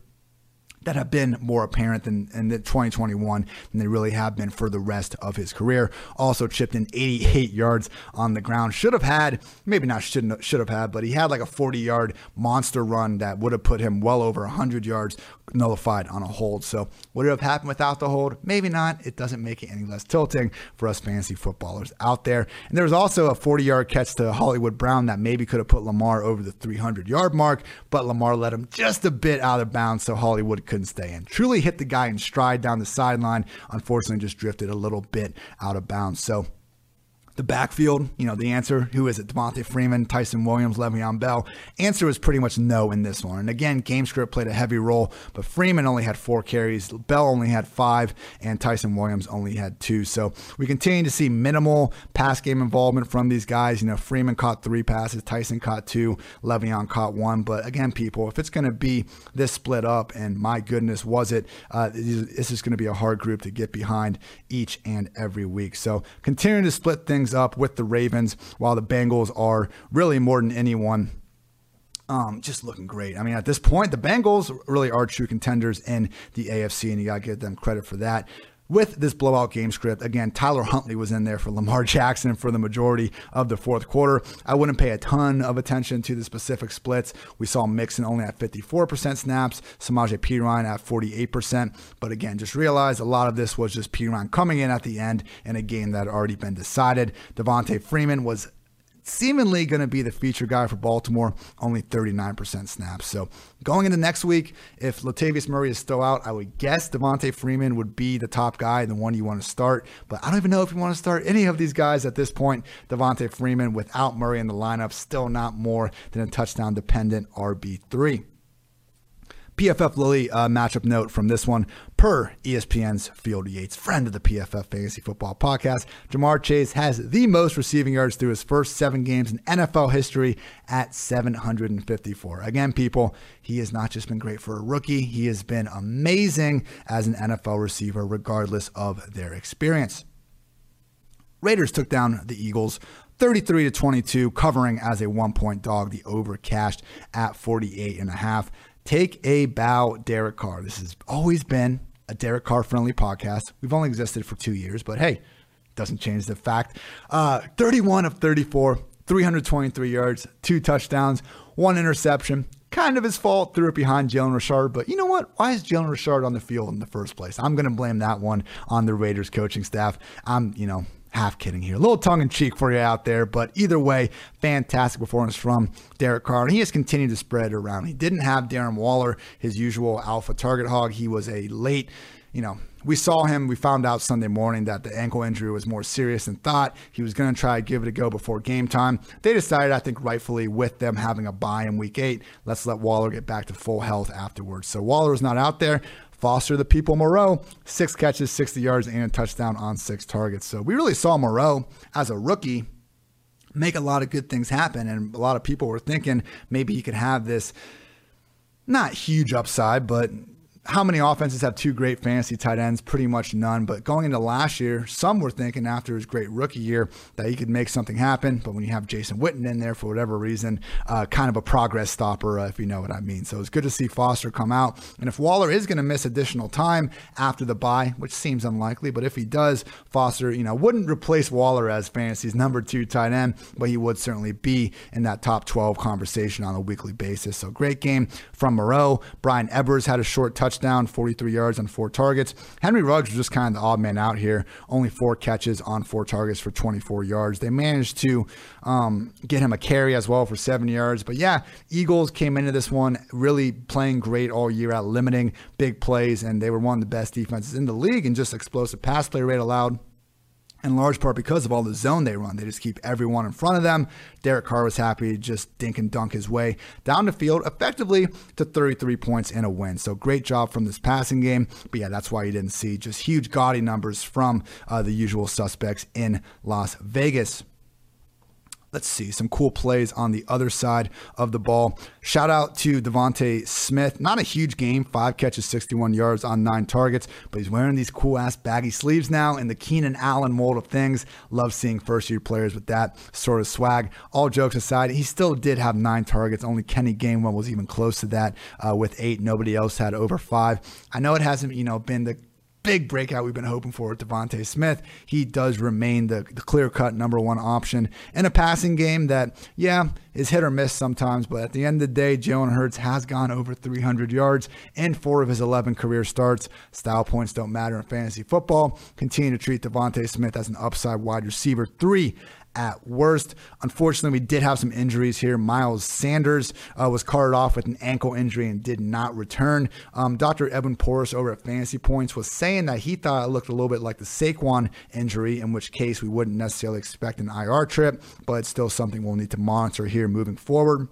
that have been more apparent than in 2021 than they really have been for the rest of his career. Also chipped in 88 yards on the ground. Should have had, maybe not shouldn't should have had, but he had like a 40 yard monster run that would have put him well over 100 yards nullified on a hold. So would it have happened without the hold? Maybe not. It doesn't make it any less tilting for us fantasy footballers out there. And there was also a 40 yard catch to Hollywood Brown that maybe could have put Lamar over the 300 yard mark, but Lamar let him just a bit out of bounds, so Hollywood couldn't stay in. Truly hit the guy in stride down the sideline. Unfortunately, just drifted a little bit out of bounds. So the backfield, you know, the answer, who is it? Devonta Freeman, Ty'Son Williams, Le'Veon Bell. Answer was pretty much no in this one. And again, game script played a heavy role, but Freeman only had four carries, Bell only had five, and Ty'Son Williams only had two. So we continue to see minimal pass game involvement from these guys. You know, Freeman caught three passes, Ty'Son caught two, Le'Veon caught one. But again, people, if it's going to be this split up, and my goodness, was it, uh, this is going to be a hard group to get behind each and every week. So continuing to split things things up with the Ravens, while the Bengals are really more than anyone um, just looking great. I mean, at this point, the Bengals really are true contenders in the AFC, and you got to give them credit for that with this blowout game script. Again, Tyler Huntley was in there for Lamar Jackson for the majority of the fourth quarter. I wouldn't pay a ton of attention to the specific splits. We saw Mixon only at 54% snaps, Samaje Perine at 48%. But again, just realize a lot of this was just Perine coming in at the end in a game that had already been decided. Devonta Freeman was seemingly going to be the feature guy for Baltimore, only 39% snaps. So going into next week, if Latavius Murray is still out, I would guess Devonta Freeman would be the top guy, the one you want to start. But I don't even know if you want to start any of these guys at this point. Devonta Freeman without Murray in the lineup, still not more than a touchdown dependent RB3. PFF Lily uh, matchup note from this one per ESPN's Field Yates, friend of the PFF Fantasy Football Podcast. Ja'Marr Chase has the most receiving yards through his first seven games in NFL history at 754. Again, people, he has not just been great for a rookie, he has been amazing as an NFL receiver, regardless of their experience. Raiders took down the Eagles 33 to 22, covering as a one point dog. The over cashed at 48 and a half. Take a bow, Derek Carr. This has always been a Derek Carr friendly podcast. We've only existed for two years, but hey, doesn't change the fact. Uh, 31 of 34, 323 yards, two touchdowns, one interception. Kind of his fault, threw it behind Jalen Richard. But you know what? Why is Jalen Richard on the field in the first place? I'm going to blame that one on the Raiders coaching staff. I'm, you know, half kidding here. A little tongue in cheek for you out there, but either way, fantastic performance from Derek Carr. And he has continued to spread around. He didn't have Darren Waller, his usual alpha target hog. He was a late, you know, we saw him. We found out Sunday morning that the ankle injury was more serious than thought. He was going to try to give it a go before game time. They decided, I think, rightfully, with them having a bye in week eight, let's let Waller get back to full health afterwards. So Waller was not out there. Foster the people Moreau, six catches, 60 yards, and a touchdown on six targets. So we really saw Moreau as a rookie make a lot of good things happen. And a lot of people were thinking maybe he could have this not huge upside, but how many offenses have two great fantasy tight ends? Pretty much none. But going into last year, some were thinking after his great rookie year that he could make something happen. But when you have Jason Witten in there for whatever reason, uh, kind of a progress stopper, uh, if you know what I mean. So it's good to see Foster come out. And if Waller is going to miss additional time after the bye, which seems unlikely, but if he does, Foster, you know, wouldn't replace Waller as fantasy's number two tight end, but he would certainly be in that top 12 conversation on a weekly basis. So great game from Moreau. Bryan Edwards had a short touchdown touchdown, 43 yards on four targets. Henry Ruggs was just kind of the odd man out here, only four catches on four targets for 24 yards. They managed to um, get him a carry as well for seven yards. But yeah, Eagles came into this one really playing great all year at limiting big plays, and they were one of the best defenses in the league and just explosive pass play rate allowed in large part because of all the zone they run. They just keep everyone in front of them. Derek Carr was happy to just dink and dunk his way down the field effectively to 33 points and a win. So great job from this passing game. But yeah, that's why you didn't see just huge gaudy numbers from uh, the usual suspects in Las Vegas. Let's see some cool plays on the other side of the ball. Shout out to DeVonta Smith. Not a huge game, five catches, 61 yards on nine targets, but he's wearing these cool ass baggy sleeves now in the Keenan Allen mold of things. Love seeing first year players with that sort of swag. All jokes aside, he still did have nine targets. Only Kenny Gainwell was even close to that uh, with eight. Nobody else had over five. I know it hasn't, you know, been the big breakout we've been hoping for with DeVonta Smith. He does remain the, the clear cut number one option in a passing game that, yeah, is hit or miss sometimes. But at the end of the day, Jalen Hurts has gone over 300 yards in four of his 11 career starts. Style points don't matter in fantasy football. Continue to treat DeVonta Smith as an upside wide receiver three at worst. Unfortunately, we did have some injuries here. Miles Sanders uh, was carted off with an ankle injury and did not return. Um, Dr. Edwin Porras over at Fantasy Points was saying that he thought it looked a little bit like the Saquon injury, in which case we wouldn't necessarily expect an IR trip, but it's still something we'll need to monitor here moving forward.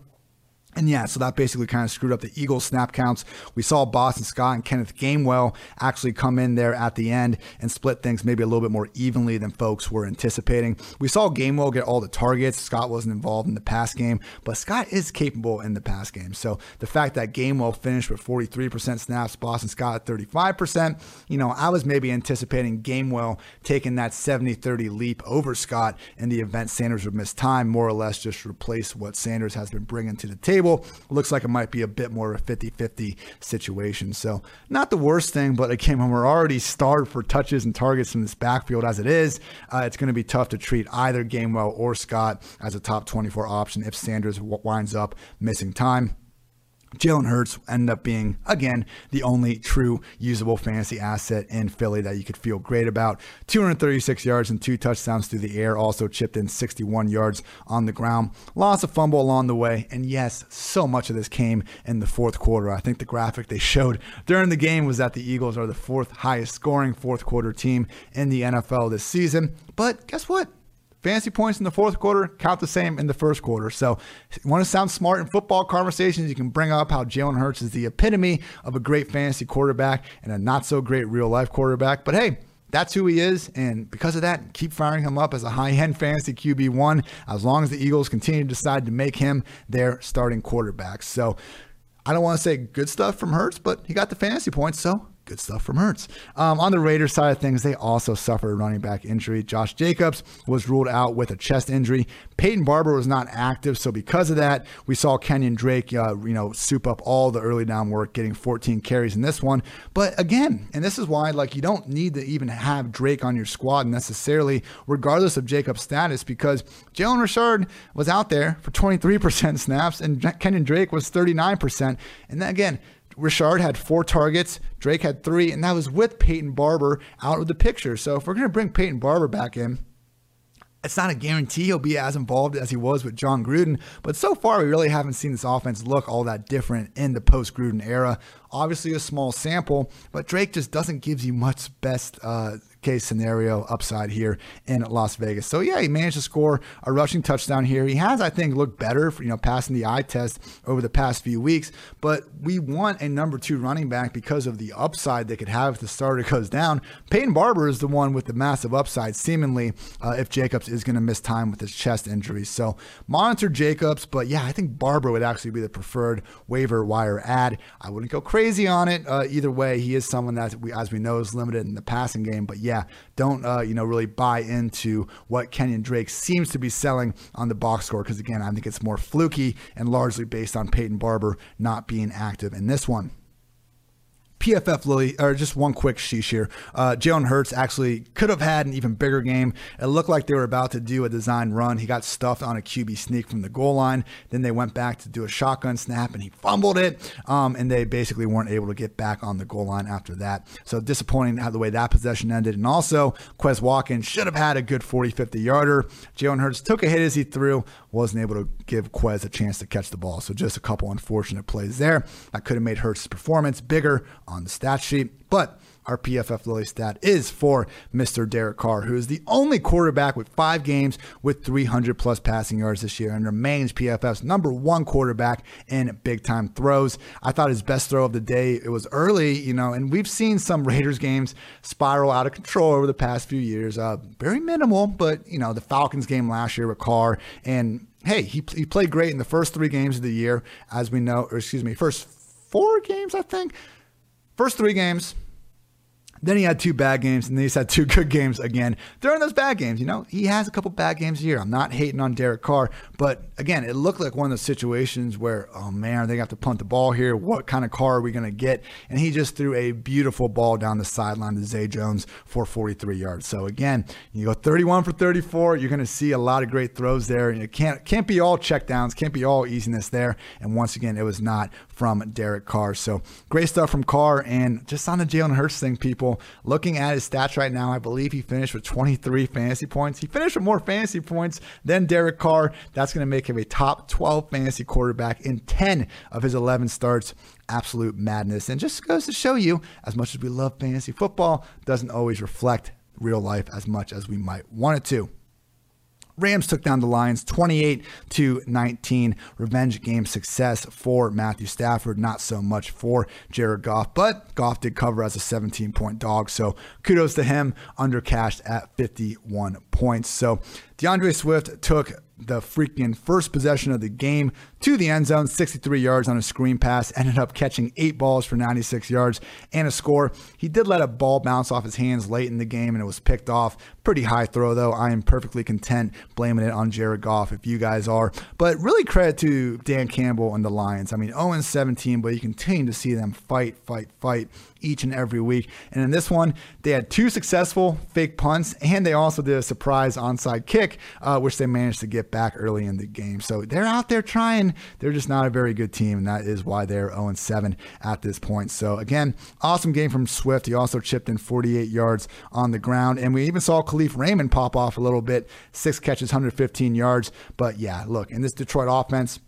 And yeah, so that basically kind of screwed up the Eagles snap counts. We saw Boston Scott and Kenneth Gainwell actually come in there at the end and split things maybe a little bit more evenly than folks were anticipating. We saw Gainwell get all the targets. Scott wasn't involved in the pass game, but Scott is capable in the pass game. So the fact that Gainwell finished with 43% snaps, Boston Scott at 35%, you know, I was maybe anticipating Gainwell taking that 70-30 leap over Scott in the event Sanders would miss time, more or less just replace what Sanders has been bringing to the table table. Looks like it might be a bit more of a 50 50 situation. So, not the worst thing, but again, when we're already starved for touches and targets in this backfield as it is, uh, it's going to be tough to treat either Gainwell or Scott as a top 24 option if Sanders winds up missing time. Jalen Hurts ended up being, again, the only true usable fantasy asset in Philly that you could feel great about. 236 yards and two touchdowns through the air, also chipped in 61 yards on the ground. Lots of fumble along the way. And yes, so much of this came in the fourth quarter. I think the graphic they showed during the game was that the Eagles are the fourth highest scoring fourth quarter team in the NFL this season. But guess what? Fantasy points in the fourth quarter count the same in the first quarter. So, you want to sound smart in football conversations, you can bring up how Jalen Hurts is the epitome of a great fantasy quarterback and a not so great real life quarterback. But hey, that's who he is. And because of that, keep firing him up as a high end fantasy QB1 as long as the Eagles continue to decide to make him their starting quarterback. So, I don't want to say good stuff from Hurts, but he got the fantasy points. So, good stuff from Hurts. Um, on the Raiders side of things, they also suffered a running back injury. Josh Jacobs was ruled out with a chest injury. Peyton Barber was not active, so because of that, we saw Kenyon Drake, uh, you know, soup up all the early down work, getting 14 carries in this one. But again, and this is why, like, you don't need to even have Drake on your squad necessarily, regardless of Jacobs' status, because Jalen Richard was out there for 23% snaps, and Kenyon Drake was 39%. And then again, Richard had four targets, Drake had three, and that was with Peyton Barber out of the picture. So if we're going to bring Peyton Barber back in, it's not a guarantee he'll be as involved as he was with Jon Gruden, but so far we really haven't seen this offense look all that different in the post Gruden era. Obviously, a small sample, but Drake just doesn't give you much best uh, case scenario upside here in Las Vegas. So yeah, he managed to score a rushing touchdown here. He has, I think, looked better for you know passing the eye test over the past few weeks. But we want a number two running back because of the upside they could have if the starter goes down. Peyton Barber is the one with the massive upside, seemingly, uh, if Jacobs is going to miss time with his chest injury. So monitor Jacobs, but yeah, I think Barber would actually be the preferred waiver wire ad. I wouldn't go crazy on it. Uh, either way, he is someone that we, as we know, is limited in the passing game. But yeah, don't uh, you know really buy into what Kenyon Drake seems to be selling on the box score because again, I think it's more fluky and largely based on Peyton Barber not being active in this one. PFF Lily, or just one quick sheesh here. Uh, Jalen Hurts actually could have had an even bigger game. It looked like they were about to do a design run. He got stuffed on a QB sneak from the goal line. Then they went back to do a shotgun snap and he fumbled it. Um, and they basically weren't able to get back on the goal line after that. So disappointing how the way that possession ended. And also, Quez Watkins should have had a good 40, 50 yarder. Jalen Hurts took a hit as he threw, wasn't able to give Quez a chance to catch the ball. So just a couple unfortunate plays there. That could have made Hurts' performance bigger on the stat sheet. But our PFF Lily stat is for Mr. Derek Carr, who is the only quarterback with five games with 300 plus passing yards this year and remains PFF's number one quarterback in big time throws. I thought his best throw of the day, it was early, you know, and we've seen some Raiders games spiral out of control over the past few years. Uh, very minimal, but, you know, the Falcons game last year with Carr and hey, he, he played great in the first three games of the year, as we know, or excuse me, first four games, I think. First three games, then he had two bad games, and then he's had two good games again during those bad games. You know, he has a couple bad games a year. I'm not hating on Derek Carr, but again, it looked like one of those situations where, oh man, they have to punt the ball here. What kind of Carr are we going to get? And he just threw a beautiful ball down the sideline to Zay Jones for 43 yards. So again, you go 31 for 34. You're going to see a lot of great throws there, and it can't can't be all checkdowns, can't be all easiness there. And once again, it was not from Derek Carr. So great stuff from Carr, and just on the Jalen Hurts thing, people people. Looking at his stats right now, I believe he finished with 23 fantasy points. He finished with more fantasy points than Derek Carr. That's going to make him a top 12 fantasy quarterback in 10 of his 11 starts absolute madness. And just goes to show you, as much as we love fantasy football, doesn't always reflect real life as much as we might want it to. Rams took down the Lions 28 to 19. Revenge game success for Matthew Stafford, not so much for Jared Goff, but Goff did cover as a 17 point dog. So kudos to him, under cashed at 51 points. So D'Andre Swift took the freaking first possession of the game to the end zone, 63 yards on a screen pass, ended up catching eight balls for 96 yards and a score. He did let a ball bounce off his hands late in the game and it was picked off. Pretty high throw, though. I am perfectly content blaming it on Jared Goff if you guys are. But really credit to Dan Campbell and the Lions. I mean, 0 17, but you continue to see them fight, fight, fight each and every week. And in this one, they had two successful fake punts, and they also did a surprise onside kick, uh, which they managed to get back early in the game. So they're out there trying. They're just not a very good team, and that is why they're 0 7 at this point. So again, awesome game from Swift. He also chipped in 48 yards on the ground, and we even saw Kalif Raymond pop off a little bit, six catches, 115 yards. But yeah, look, in this Detroit offense,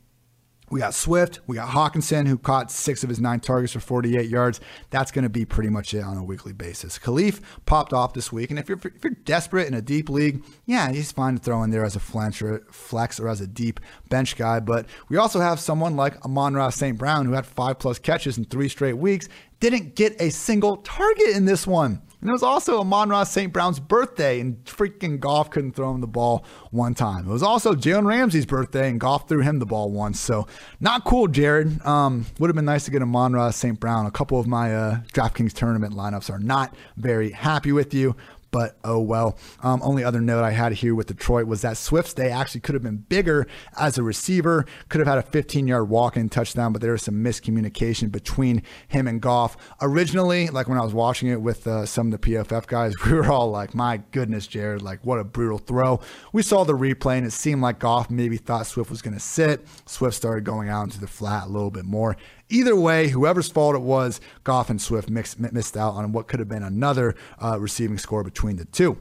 we got Swift, we got Hockenson, who caught six of his nine targets for 48 yards. That's going to be pretty much it on a weekly basis. Kalif popped off this week, and if you're if you're desperate in a deep league, yeah, he's fine to throw in there as a flex or as a deep bench guy. But we also have someone like Amon-Ra St. Brown, who had five plus catches in three straight weeks, didn't get a single target in this one. And it was also Amon-Ra St. Brown's birthday, and freaking Goff couldn't throw him the ball one time. It was also Jalen Ramsey's birthday, and Goff threw him the ball once. So, not cool, Jared. Um, would have been nice to get Amon-Ra St. Brown. A couple of my uh, DraftKings tournament lineups are not very happy with you but oh well. Um, only other note I had here with Detroit was that Swift's day actually could have been bigger as a receiver, could have had a 15 yard walk in touchdown, but there was some miscommunication between him and Goff. Originally, like when I was watching it with uh, some of the PFF guys, we were all like, my goodness, Jared, like what a brutal throw. We saw the replay and it seemed like Goff maybe thought Swift was going to sit. Swift started going out into the flat a little bit more. Either way, whoever's fault it was, Goff and Swift mixed, missed out on what could have been another uh, receiving score between the two.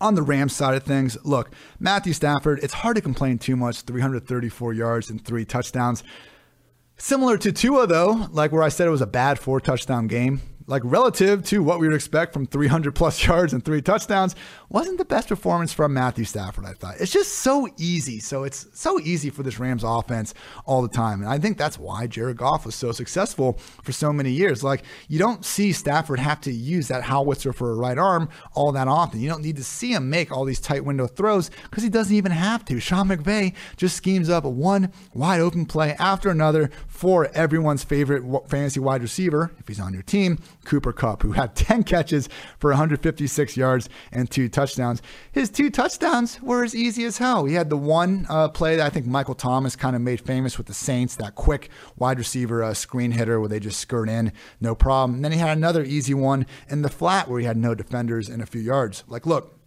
On the Rams side of things, look, Matthew Stafford, it's hard to complain too much 334 yards and three touchdowns. Similar to Tua, though, like where I said it was a bad four touchdown game, like relative to what we would expect from 300 plus yards and three touchdowns, wasn't the best performance from Matthew Stafford, I thought. It's just so easy. So it's so easy for this Rams offense all the time. And I think that's why Jared Goff was so successful for so many years. Like, you don't see Stafford have to use that howitzer for a right arm all that often. You don't need to see him make all these tight window throws because he doesn't even have to. Sean McVay just schemes up one wide open play after another for everyone's favorite fantasy wide receiver, if he's on your team, Cooper Kupp, who had 10 catches for 156 yards and two touchdowns. His two touchdowns were as easy as hell. He had the one uh, play that I think Michael Thomas kind of made famous with the Saints, that quick wide receiver uh, screen hitter where they just skirt in, no problem. And then he had another easy one in the flat where he had no defenders in a few yards. Like, look,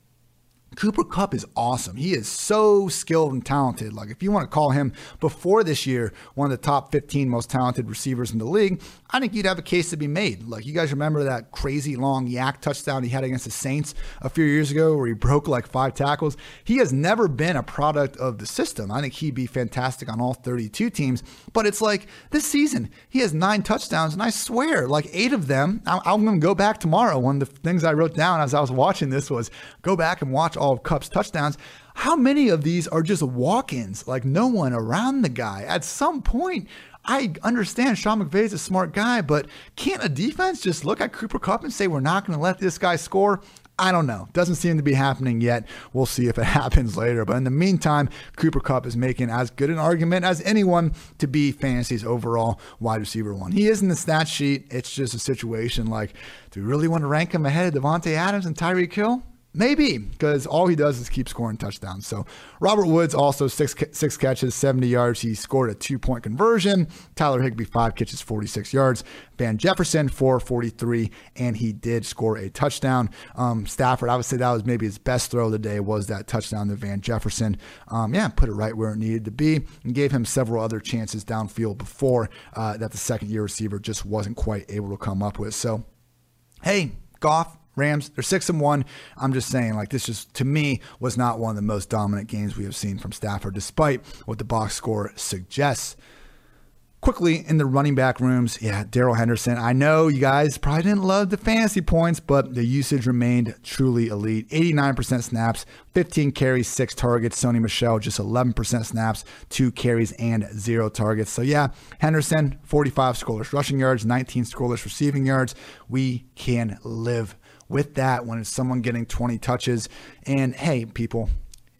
Cooper Kupp is awesome. He is so skilled and talented. Like, if you want to call him before this year one of the top 15 most talented receivers in the league, I think you'd have a case to be made. Like, you guys remember that crazy long YAC touchdown he had against the Saints a few years ago where he broke like five tackles? He has never been a product of the system. I think he'd be fantastic on all 32 teams, but it's like this season, he has nine touchdowns, and I swear, like eight of them, I'm going to go back tomorrow. One of the things I wrote down as I was watching this was go back and watch all of Kupp's touchdowns. How many of these are just walk ins, like no one around the guy? At some point, I understand Sean is a smart guy, but can't a defense just look at Cooper Kupp and say, we're not going to let this guy score? I don't know. Doesn't seem to be happening yet. We'll see if it happens later. But in the meantime, Cooper Kupp is making as good an argument as anyone to be fantasy's overall wide receiver one. He is in the stat sheet. It's just a situation like, do we really want to rank him ahead of Davante Adams and Tyreek Hill? Maybe because all he does is keep scoring touchdowns. So Robert Woods also six six catches, 70 yards. He scored a two point conversion. Tyler Higbee five catches, 46 yards. Van Jefferson 443, and he did score a touchdown. Um, Stafford, I would say that was maybe his best throw of the day was that touchdown to Van Jefferson. Um, yeah, put it right where it needed to be, and gave him several other chances downfield before uh, that the second year receiver just wasn't quite able to come up with. So, hey, Goff Rams, they're six and one. I'm just saying, like this just to me was not one of the most dominant games we have seen from Stafford, despite what the box score suggests. Quickly in the running back rooms, yeah, Darrell Henderson. I know you guys probably didn't love the fantasy points, but the usage remained truly elite. 89% snaps, 15 carries, six targets. Sony Michel, just 11% snaps, two carries, and zero targets. So yeah, Henderson, 45 scoreless rushing yards, 19 scoreless receiving yards. We can live with that when it's someone getting 20 touches. And hey, people,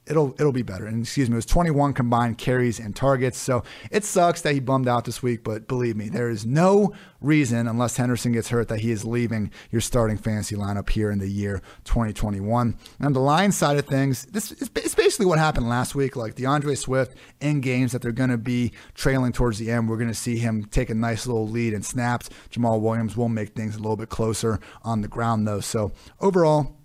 it'll it'll be better. And excuse me, it was 21 combined carries and targets. So it sucks that he bummed out this week, but believe me, there is no reason unless Henderson gets hurt that he is leaving your starting fantasy lineup here in the year 2021. And the line side of things, this is it's basically what happened last week. Like D'Andre Swift in games that they're going to be trailing towards the end, we're going to see him take a nice little lead and snaps. Jamaal Williams will make things a little bit closer on the ground though. So overall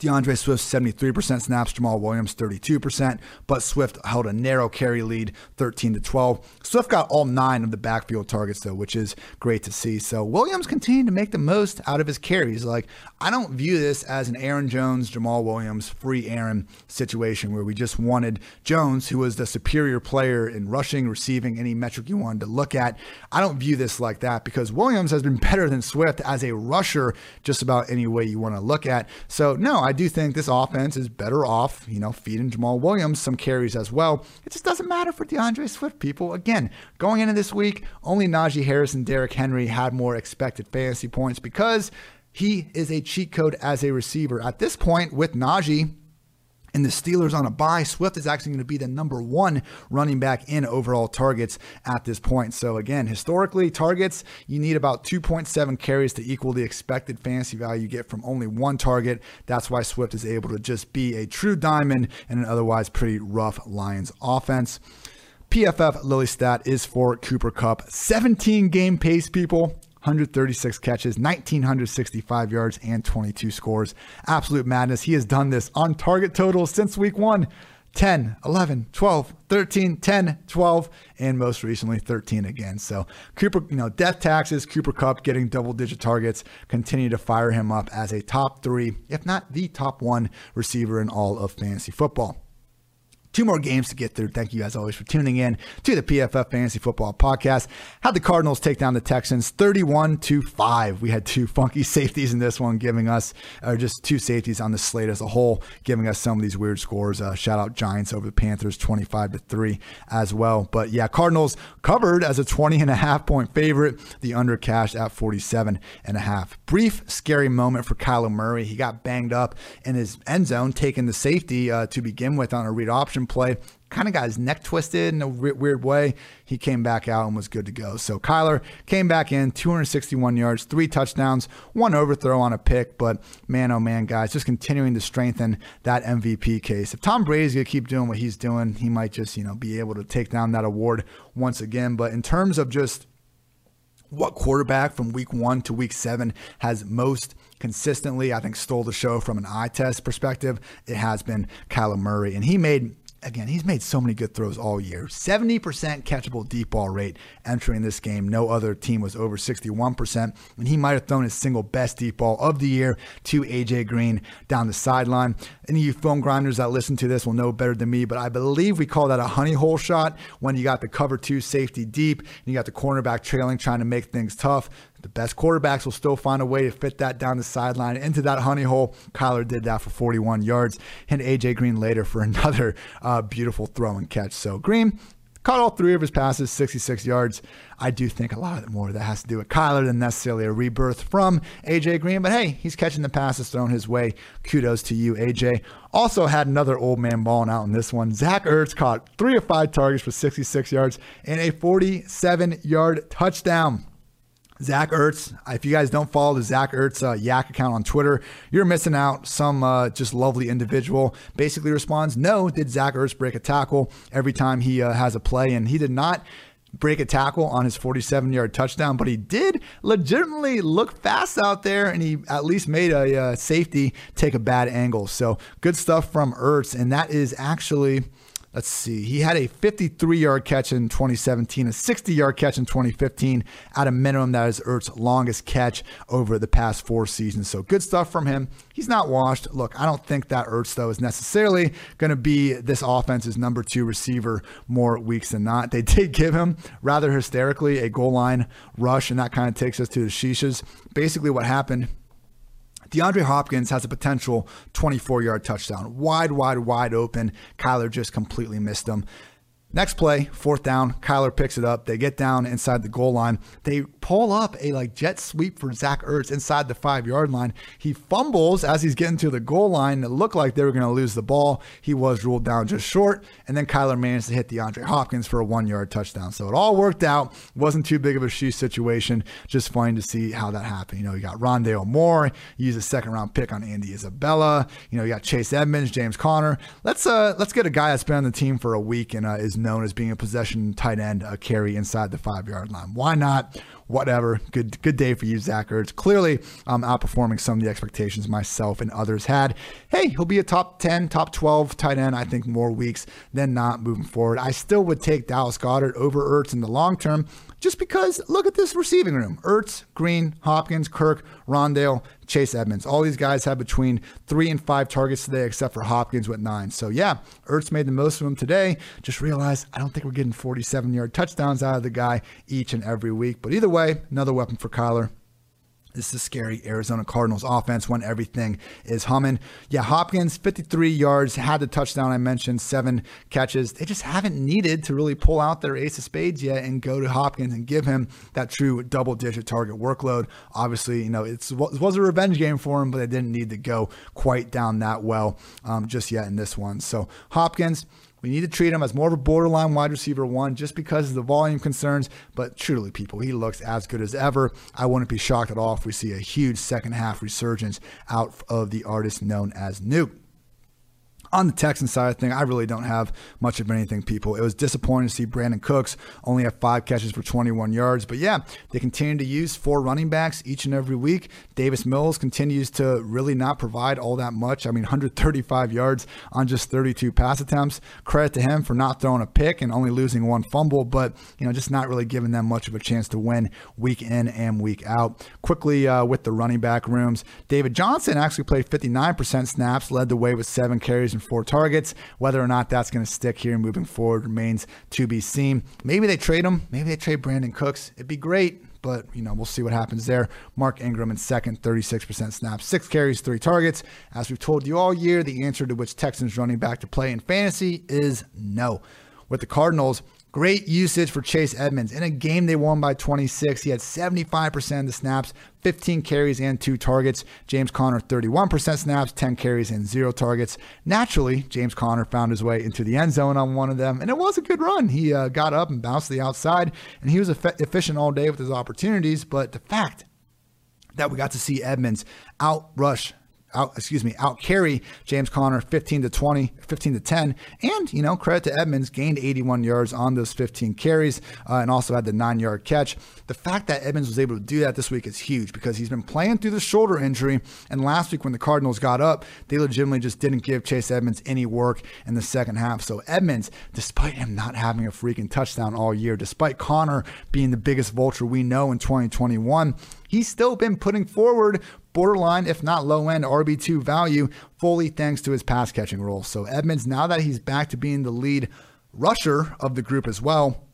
D'Andre Swift 73% snaps, Jamaal Williams 32%, but Swift held a narrow carry lead 13 to 12. Swift got all nine of the backfield targets though, which is great to see. So Williams continued to make the most out of his carries. Like I don't view this as an Aaron Jones, Jamaal Williams, free Aaron situation where we just wanted Jones, who was the superior player in rushing, receiving, any metric you wanted to look at. I don't view this like that because Williams has been better than Swift as a rusher just about any way you want to look at. So no, I do think this offense is better off, you know, feeding Jamaal Williams some carries as well. It just doesn't matter for D'Andre Swift, people. Again, going into this week, only Najee Harris and Derrick Henry had more expected fantasy points because he is a cheat code as a receiver. At this point, with Najee, and the Steelers on a bye, Swift is actually going to be the number one running back in overall targets at this point. So, again, historically, targets, you need about 2.7 carries to equal the expected fantasy value you get from only one target. That's why Swift is able to just be a true diamond in an otherwise pretty rough Lions offense. PFF Lily stat is for Cooper Kupp. 17 game pace, people. 136 catches, 1,965 yards, and 22 scores. Absolute madness. He has done this on target totals since week one 10, 11, 12, 13, 10, 12, and most recently 13 again. So Cooper, you know, death taxes, Cooper Kupp getting double digit targets continue to fire him up as a top three, if not the top one receiver in all of fantasy football. Two more games to get through. Thank you, as always, for tuning in to the PFF Fantasy Football Podcast. Had the Cardinals take down the Texans 31 to 5. We had two funky safeties in this one, giving us, or just two safeties on the slate as a whole, giving us some of these weird scores. Uh, shout out Giants over the Panthers 25 to 3 as well. But yeah, Cardinals covered as a 20 and a half point favorite, the under cash at 47 and a half. Brief, scary moment for Kyler Murray. He got banged up in his end zone, taking the safety uh, to begin with on a read option play. Kind of got his neck twisted in a weird way. He came back out and was good to go. So Kyler came back in, 261 yards, three touchdowns, one overthrow on a pick. But man, oh man, guys, just continuing to strengthen that MVP case. If Tom Brady's gonna keep doing what he's doing, he might just you know be able to take down that award once again. But in terms of just what quarterback from week one to week seven has most consistently, I think, stole the show from an eye test perspective. It has been Kyler Murray. And he made again, he's made so many good throws all year. 70% catchable deep ball rate entering this game. No other team was over 61%. And he might have thrown his single best deep ball of the year to AJ Green down the sideline. Any of you film grinders that listen to this will know better than me, but I believe we call that a honey hole shot when you got the cover two safety deep and you got the cornerback trailing, trying to make things tough. The best quarterbacks will still find a way to fit that down the sideline into that honey hole. Kyler did that for 41 yards, and AJ Green later for another uh, beautiful throw and catch. So Green caught all three of his passes, 66 yards. I do think a lot of more that has to do with Kyler than necessarily a rebirth from AJ Green. But hey, he's catching the passes thrown his way. Kudos to you, AJ. Also had another old man balling out in this one. Zach Ertz caught three of five targets for 66 yards and a 47 yard touchdown. Zach Ertz. If you guys don't follow the Zach Ertz uh, YAC account on Twitter, you're missing out. Some uh, just lovely individual basically responds, No, did Zach Ertz break a tackle every time he uh, has a play? And he did not break a tackle on his 47 yard touchdown, but he did legitimately look fast out there and he at least made a uh, safety take a bad angle. So good stuff from Ertz. And that is actually let's see, he had a 53 yard catch in 2017, a 60 yard catch in 2015. At a minimum, that is Ertz's longest catch over the past four seasons. So good stuff from him. He's not washed. Look, I don't think that Ertz, though, is necessarily going to be this offense's number two receiver more weeks than not. They did give him rather hysterically a goal line rush, and that kind of takes us to the Shishas. Basically, what happened DeAndre Hopkins has a potential 24 yard touchdown. Wide, wide, wide open. Kyler just completely missed him. Next play, fourth down. Kyler picks it up. They get down inside the goal line. They pull up a like jet sweep for Zach Ertz inside the five yard line. He fumbles as he's getting to the goal line. It looked like they were going to lose the ball. He was ruled down just short. And then Kyler managed to hit DeAndre Hopkins for a one yard touchdown. So it all worked out. Wasn't too big of a shoe situation. Just fun to see how that happened. You know, you got Rondale Moore. You use a second round pick on Andy Isabella. You know, you got Chase Edmonds, James Conner. Let's uh let's get a guy that's been on the team for a week and uh, is known as being a possession tight end, a carry inside the five yard line. Why not? Whatever. Good good day for you, Zach Ertz. Clearly, um, outperforming some of the expectations myself and others had. Hey, he'll be a top 10, top 12 tight end, I think, more weeks than not moving forward. I still would take Dallas Goedert over Ertz in the long term just because look at this receiving room. Ertz, Green, Hopkins, Kirk, Rondale, Chase Edmonds. All these guys have between three and five targets today, except for Hopkins with nine. So yeah, Ertz made the most of them today. Just realized I don't think we're getting 47 yard touchdowns out of the guy each and every week. But either way, another weapon for Kyler. This is scary Arizona Cardinals offense when everything is humming. Yeah, Hopkins, 53 yards, had the touchdown I mentioned, seven catches. They just haven't needed to really pull out their ace of spades yet and go to Hopkins and give him that true double digit target workload. Obviously, you know, it was a revenge game for him, but they didn't need to go quite down that well um, just yet in this one. So Hopkins, we need to treat him as more of a borderline wide receiver one just because of the volume concerns. But truly, people, he looks as good as ever. I wouldn't be shocked at all if we see a huge second half resurgence out of the artist known as Nuke on the Texan side of thing, I really don't have much of anything, people. It was disappointing to see Brandin Cooks only have five catches for 21 yards. But yeah, they continue to use four running backs each and every week. Davis Mills continues to really not provide all that much. I mean, 135 yards on just 32 pass attempts. Credit to him for not throwing a pick and only losing one fumble, but, you know, just not really giving them much of a chance to win week in and week out. Quickly uh, with the running back rooms, David Johnson actually played 59% snaps, led the way with seven carries four targets. Whether or not that's going to stick here moving forward remains to be seen. Maybe they trade him. Maybe they trade Brandin Cooks. It'd be great but you know we'll see what happens there. Mark Ingram in second, 36% snaps, six carries, three targets. As we've told you all year, the answer to which Texans running back to play in fantasy is no. With the Cardinals, Great usage for Chase Edmonds. In a game they won by 26, he had 75% of the snaps, 15 carries and two targets. James Conner, 31% snaps, 10 carries and zero targets. Naturally, James Conner found his way into the end zone on one of them, and it was a good run. He uh, got up and bounced to the outside, and he was efficient all day with his opportunities. But the fact that we got to see Edmonds outrush out, excuse me, out carry James Conner 15 to 20, 15 to 10. And, you know, credit to Edmonds, gained 81 yards on those 15 carries uh, and also had the nine yard catch. The fact that Edmonds was able to do that this week is huge because he's been playing through the shoulder injury. And last week when the Cardinals got up, they legitimately just didn't give Chase Edmonds any work in the second half. So Edmonds, despite him not having a freaking touchdown all year, despite Conner being the biggest vulture we know in 2021, he's still been putting forward borderline, if not low end RB2 value, fully thanks to his pass catching role. So Edmonds, now that he's back to being the lead rusher of the group as well,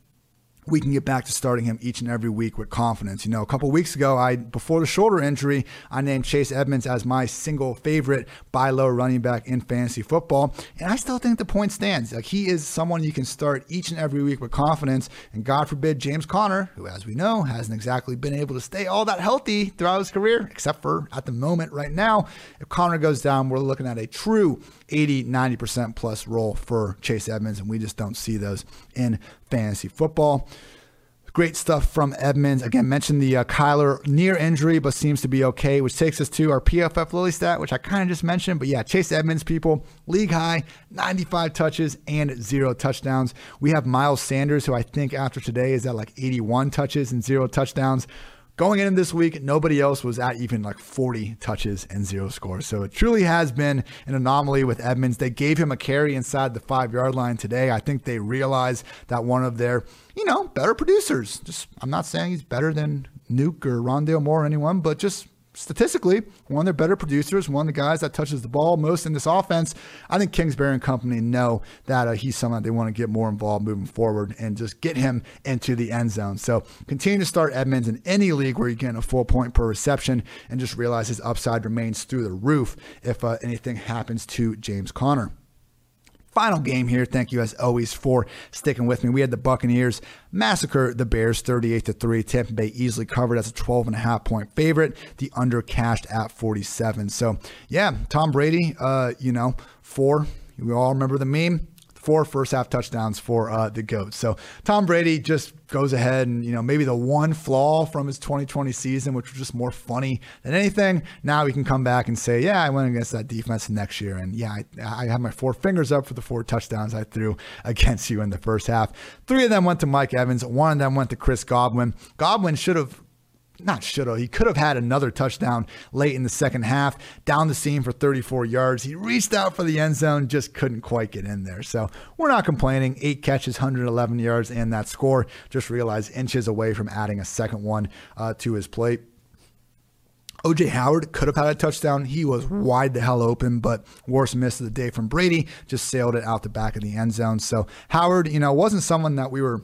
we can get back to starting him each and every week with confidence. You know, a couple weeks ago, I before the shoulder injury, I named Chase Edmonds as my single favorite buy low running back in fantasy football, and I still think the point stands. Like he is someone you can start each and every week with confidence. And God forbid James Conner, who as we know hasn't exactly been able to stay all that healthy throughout his career, except for at the moment right now, if Conner goes down, we're looking at a true 80, 90% plus role for Chase Edmonds, and we just don't see those in fantasy football. Great stuff from Edmonds. Again, mentioned the uh, Kyler near injury, but seems to be okay, which takes us to our PFF Lily stat, which I kind of just mentioned. But yeah, Chase Edmonds, people, league high, 95 touches and zero touchdowns. We have Miles Sanders, who I think after today is at like 81 touches and zero touchdowns. Going in this week, nobody else was at even like 40 touches and zero scores. So it truly has been an anomaly with Edmonds. They gave him a carry inside the five yard line today. I think they realize that one of their, you know, better producers, just I'm not saying he's better than Nuke or Rondale Moore or anyone, but just statistically one of their better producers, one of the guys that touches the ball most in this offense. I think Kingsbury and company know that uh, he's someone they want to get more involved moving forward and just get him into the end zone. So continue to start Edmonds in any league where you're getting a full point per reception and just realize his upside remains through the roof if uh, anything happens to James Conner. Final game here. Thank you as always for sticking with me. We had the Buccaneers massacre the Bears 38 to 3. Tampa Bay easily covered as a 12 and a half point favorite. The under cashed at 47. So, yeah, Tom Brady, uh, you know, four. We all remember the meme four first half touchdowns for uh, the GOAT. So Tom Brady just goes ahead and, you know, maybe the one flaw from his 2020 season, which was just more funny than anything. Now he can come back and say, yeah, I went against that defense next year. And yeah, I, I have my four fingers up for the four touchdowns I threw against you in the first half. Three of them went to Mike Evans. One of them went to Chris Godwin. Godwin should have not should have. He could have had another touchdown late in the second half, down the seam for 34 yards. He reached out for the end zone, just couldn't quite get in there. So we're not complaining. Eight catches, 111 yards, and that score. Just realized inches away from adding a second one uh, to his plate. OJ Howard could have had a touchdown. He was wide the hell open, but worst miss of the day from Brady just sailed it out the back of the end zone. So Howard, you know, wasn't someone that we were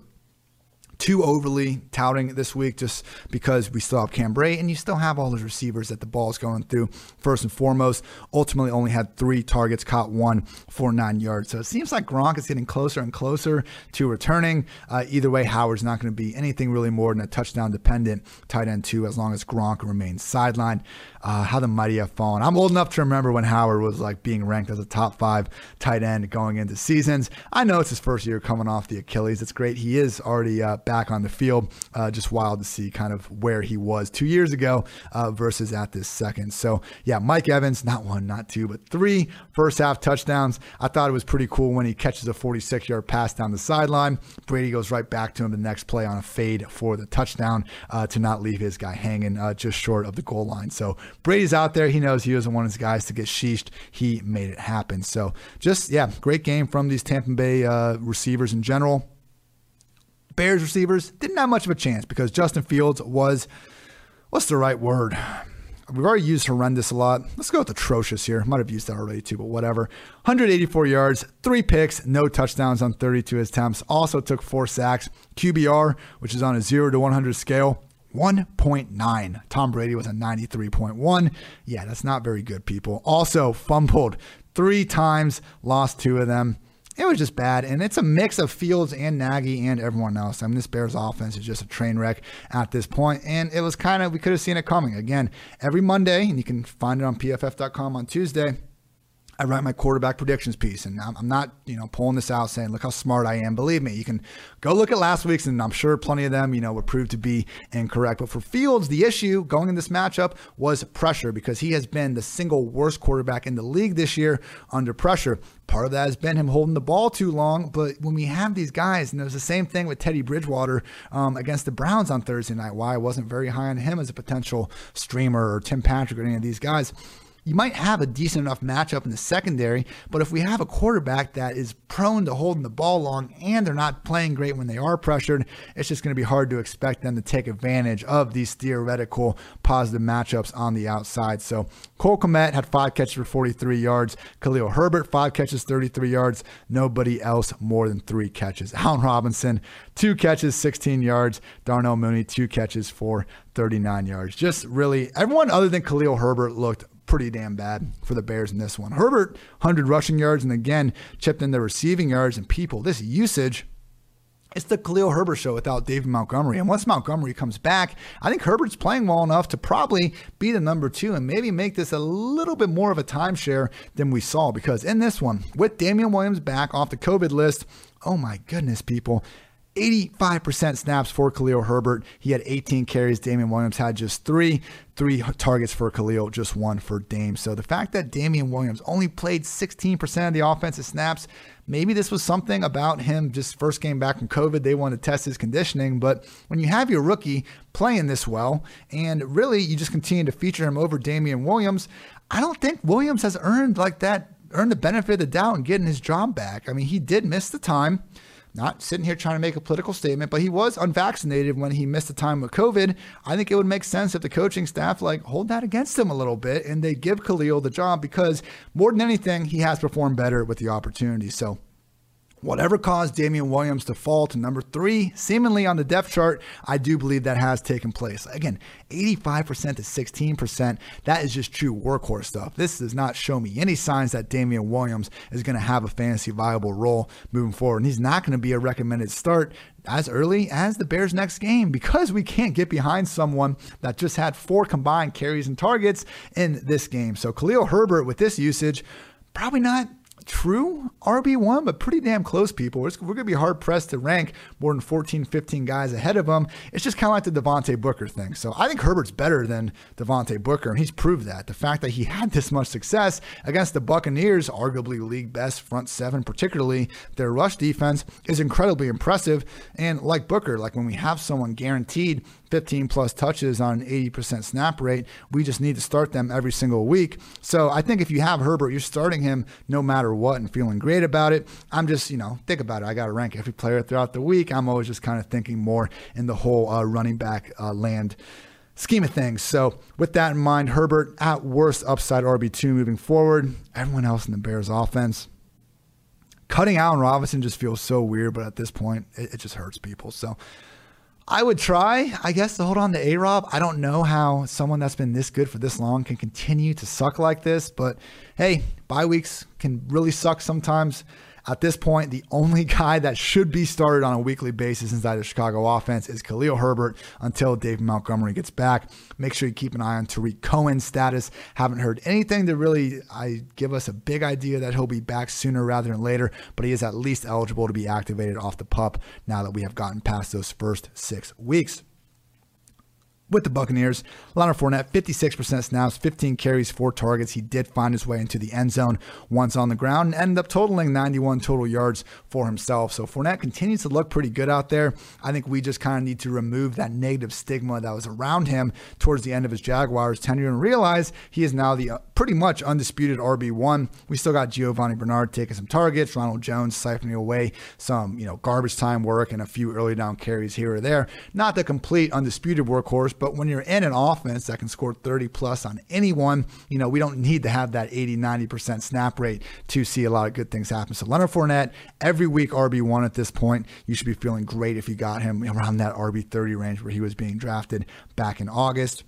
too overly touting this week just because we still have Cam Brate and you still have all those receivers that the ball is going through first and foremost. Ultimately, only had three targets, caught one for nine yards. So it seems like Gronk is getting closer and closer to returning. Uh, either way, Howard's not going to be anything really more than a touchdown dependent tight end, too, as long as Gronk remains sidelined. Uh, how the mighty have fallen. I'm old enough to remember when Howard was like being ranked as a top five tight end going into seasons. I know it's his first year coming off the Achilles. It's great. He is already uh, back back on the field. Uh, just wild to see kind of where he was two years ago uh, versus at this second. So, yeah, Mike Evans, not one, not two, but three first half touchdowns. I thought it was pretty cool when he catches a 46 yard pass down the sideline. Brady goes right back to him the next play on a fade for the touchdown uh, to not leave his guy hanging uh, just short of the goal line. So, Brady's out there. He knows he doesn't want his guys to get sheeshed. He made it happen. So, just, yeah, great game from these Tampa Bay uh, receivers in general. Bears receivers didn't have much of a chance because Justin Fields was, what's the right word? We've already used horrendous a lot. Let's go with atrocious here. Might have used that already too, but whatever. 184 yards, three picks, no touchdowns on 32 attempts. Also took four sacks. QBR, which is on a 0 to 100 scale, 1.9. Tom Brady was a 93.1. Yeah, that's not very good, people. Also fumbled three times, lost two of them it was just bad. And it's a mix of Fields and Nagy and everyone else. I mean, this Bears offense is just a train wreck at this point. And it was kind of, we could have seen it coming. Again, every Monday, and you can find it on pff.com on Tuesday. I write my quarterback predictions piece, and I'm, not, you know, pulling this out saying, "Look how smart I am." Believe me, you can go look at last week's, and I'm sure plenty of them, you know, would prove to be incorrect. But for Fields, the issue going in this matchup was pressure because he has been the single worst quarterback in the league this year under pressure. Part of that has been him holding the ball too long. But when we have these guys, and it was the same thing with Teddy Bridgewater um, against the Browns on Thursday night, why I wasn't very high on him as a potential streamer or Tim Patrick or any of these guys you might have a decent enough matchup in the secondary, but if we have a quarterback that is prone to holding the ball long and they're not playing great when they are pressured, it's just going to be hard to expect them to take advantage of these theoretical positive matchups on the outside. So Cole Kmet had five catches for 43 yards. Khalil Herbert, five catches, 33 yards. Nobody else more than three catches. Allen Robinson, two catches, 16 yards. Darnell Mooney, two catches for 39 yards. Just really, everyone other than Khalil Herbert looked pretty damn bad for the Bears in this one. Herbert, 100 rushing yards, and again, chipped in the receiving yards. And people, this usage, it's the Khalil Herbert show without David Montgomery. And once Montgomery comes back, I think Herbert's playing well enough to probably be the number two and maybe make this a little bit more of a timeshare than we saw. Because in this one, with Damien Williams back off the COVID list, oh my goodness, people, 85% snaps for Khalil Herbert. He had 18 carries. Damien Williams had just three. Three targets for Khalil, just one for Dame. So the fact that Damien Williams only played 16% of the offensive snaps, maybe this was something about him just first game back from COVID. They wanted to test his conditioning. But when you have your rookie playing this well, and really you just continue to feature him over Damien Williams, I don't think Williams has earned like that, earned the benefit of the doubt in getting his job back. I mean, he did miss the time not sitting here trying to make a political statement, but he was unvaccinated when he missed the time with COVID. I think it would make sense if the coaching staff like hold that against him a little bit and they give Khalil the job because more than anything, he has performed better with the opportunity. So Whatever caused Damien Williams to fall to number three, seemingly on the depth chart, I do believe that has taken place. Again, 85% to 16%, that is just true workhorse stuff. This does not show me any signs that Damien Williams is going to have a fantasy viable role moving forward. And he's not going to be a recommended start as early as the Bears' next game because we can't get behind someone that just had four combined carries and targets in this game. So Khalil Herbert with this usage, probably not true RB1, but pretty damn close, people. We're, we're going to be hard pressed to rank more than 14, 15 guys ahead of him. It's just kind of like the Devontae Booker thing. So I think Herbert's better than Devontae Booker, and he's proved that. The fact that he had this much success against the Buccaneers, arguably league best front seven, particularly their rush defense, is incredibly impressive. And like Booker, like when we have someone guaranteed 15 plus touches on an 80% snap rate. We just need to start them every single week. So I think if you have Herbert, you're starting him no matter what and feeling great about it. I'm just, you know, think about it. I got to rank every player throughout the week. I'm always just kind of thinking more in the whole uh, running back uh, land scheme of things. So, with that in mind, Herbert at worst upside RB2 moving forward. Everyone else in the Bears offense. Cutting Allen Robinson just feels so weird, but at this point, it, it just hurts people. So, I would try, I guess, to hold on to A Rob. I don't know how someone that's been this good for this long can continue to suck like this, but hey, bye weeks can really suck sometimes. At this point, the only guy that should be started on a weekly basis inside the Chicago offense is Khalil Herbert until Dave Montgomery gets back. Make sure you keep an eye on Tarik Cohen's status. Haven't heard anything to really I give us a big idea that he'll be back sooner rather than later, but he is at least eligible to be activated off the pup now that we have gotten past those first six weeks with the Buccaneers. Leonard Fournette, 56% snaps, 15 carries, four targets. He did find his way into the end zone once on the ground and ended up totaling 91 total yards for himself. So Fournette continues to look pretty good out there. I think we just kind of need to remove that negative stigma that was around him towards the end of his Jaguars tenure and realize he is now the pretty much undisputed RB1. We still got Giovani Bernard taking some targets, Ronald Jones siphoning away some, you know, garbage time work and a few early down carries here or there. Not the complete undisputed workhorse, but when you're in an offense that can score 30 plus on anyone, you know, we don't need to have that 80, 90% snap rate to see a lot of good things happen. So Leonard Fournette, every week RB1 at this point, you should be feeling great if you got him around that RB30 range where he was being drafted back in August.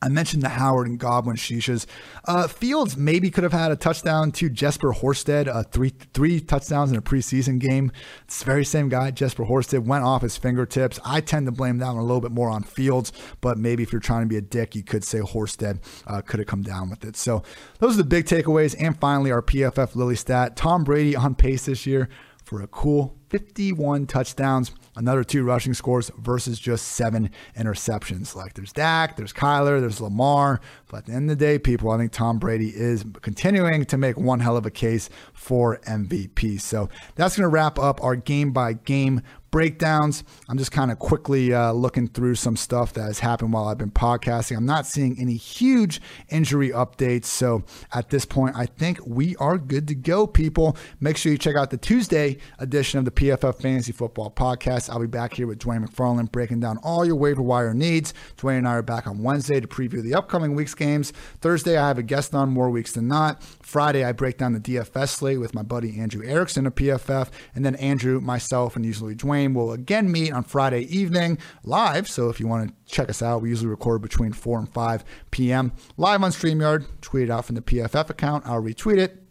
I mentioned the Howard and Godwin Shishas. Uh, Fields maybe could have had a touchdown to Jesper Horsted, uh, three three touchdowns in a preseason game. It's the very same guy, Jesper Horsted, went off his fingertips. I tend to blame that one a little bit more on Fields, but maybe if you're trying to be a dick, you could say Horsted uh, could have come down with it. So those are the big takeaways. And finally, our PFF Lily stat Tom Brady on pace this year for a cool 51 touchdowns, another two rushing scores versus just seven interceptions. Like there's Dak, there's Kyler, there's Lamar. But at the end of the day, people, I think Tom Brady is continuing to make one hell of a case for MVP. So that's going to wrap up our game by game breakdowns. I'm just kind of quickly uh, looking through some stuff that has happened while I've been podcasting. I'm not seeing any huge injury updates. So at this point, I think we are good to go, people. Make sure you check out the Tuesday edition of the PFF Fantasy Football Podcast. I'll be back here with Dwain McFarland breaking down all your waiver wire needs. Dwain and I are back on Wednesday to preview the upcoming week's games. Thursday, I have a guest on more weeks than not. Friday, I break down the DFS slate with my buddy Andrew Erickson of PFF. And then Andrew, myself, and usually Dwain will again meet on Friday evening live. So if you want to check us out, we usually record between 4 and 5 p.m. live on StreamYard. Tweet it out from the PFF account. I'll retweet it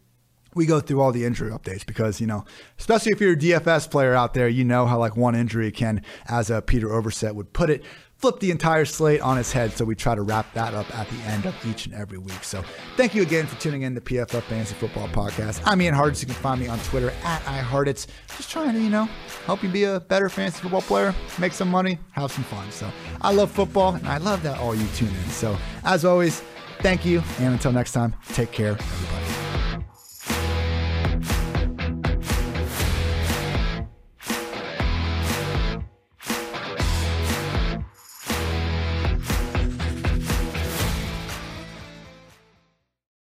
we go through all the injury updates because you know especially if you're a dfs player out there you know how like one injury can as a Peter Overzet would put it flip the entire slate on its head. So we try to wrap that up at the end of each and every week. So thank you again for tuning in to PFF Fantasy Football Podcast. I'm Ian Hartitz. You can find me on Twitter at iHartitz. Just trying to, you know, help you be a better fantasy football player, make some money, have some fun. So I love football and I love that all you tune in. So as always, thank you. And until next time, take care, everybody.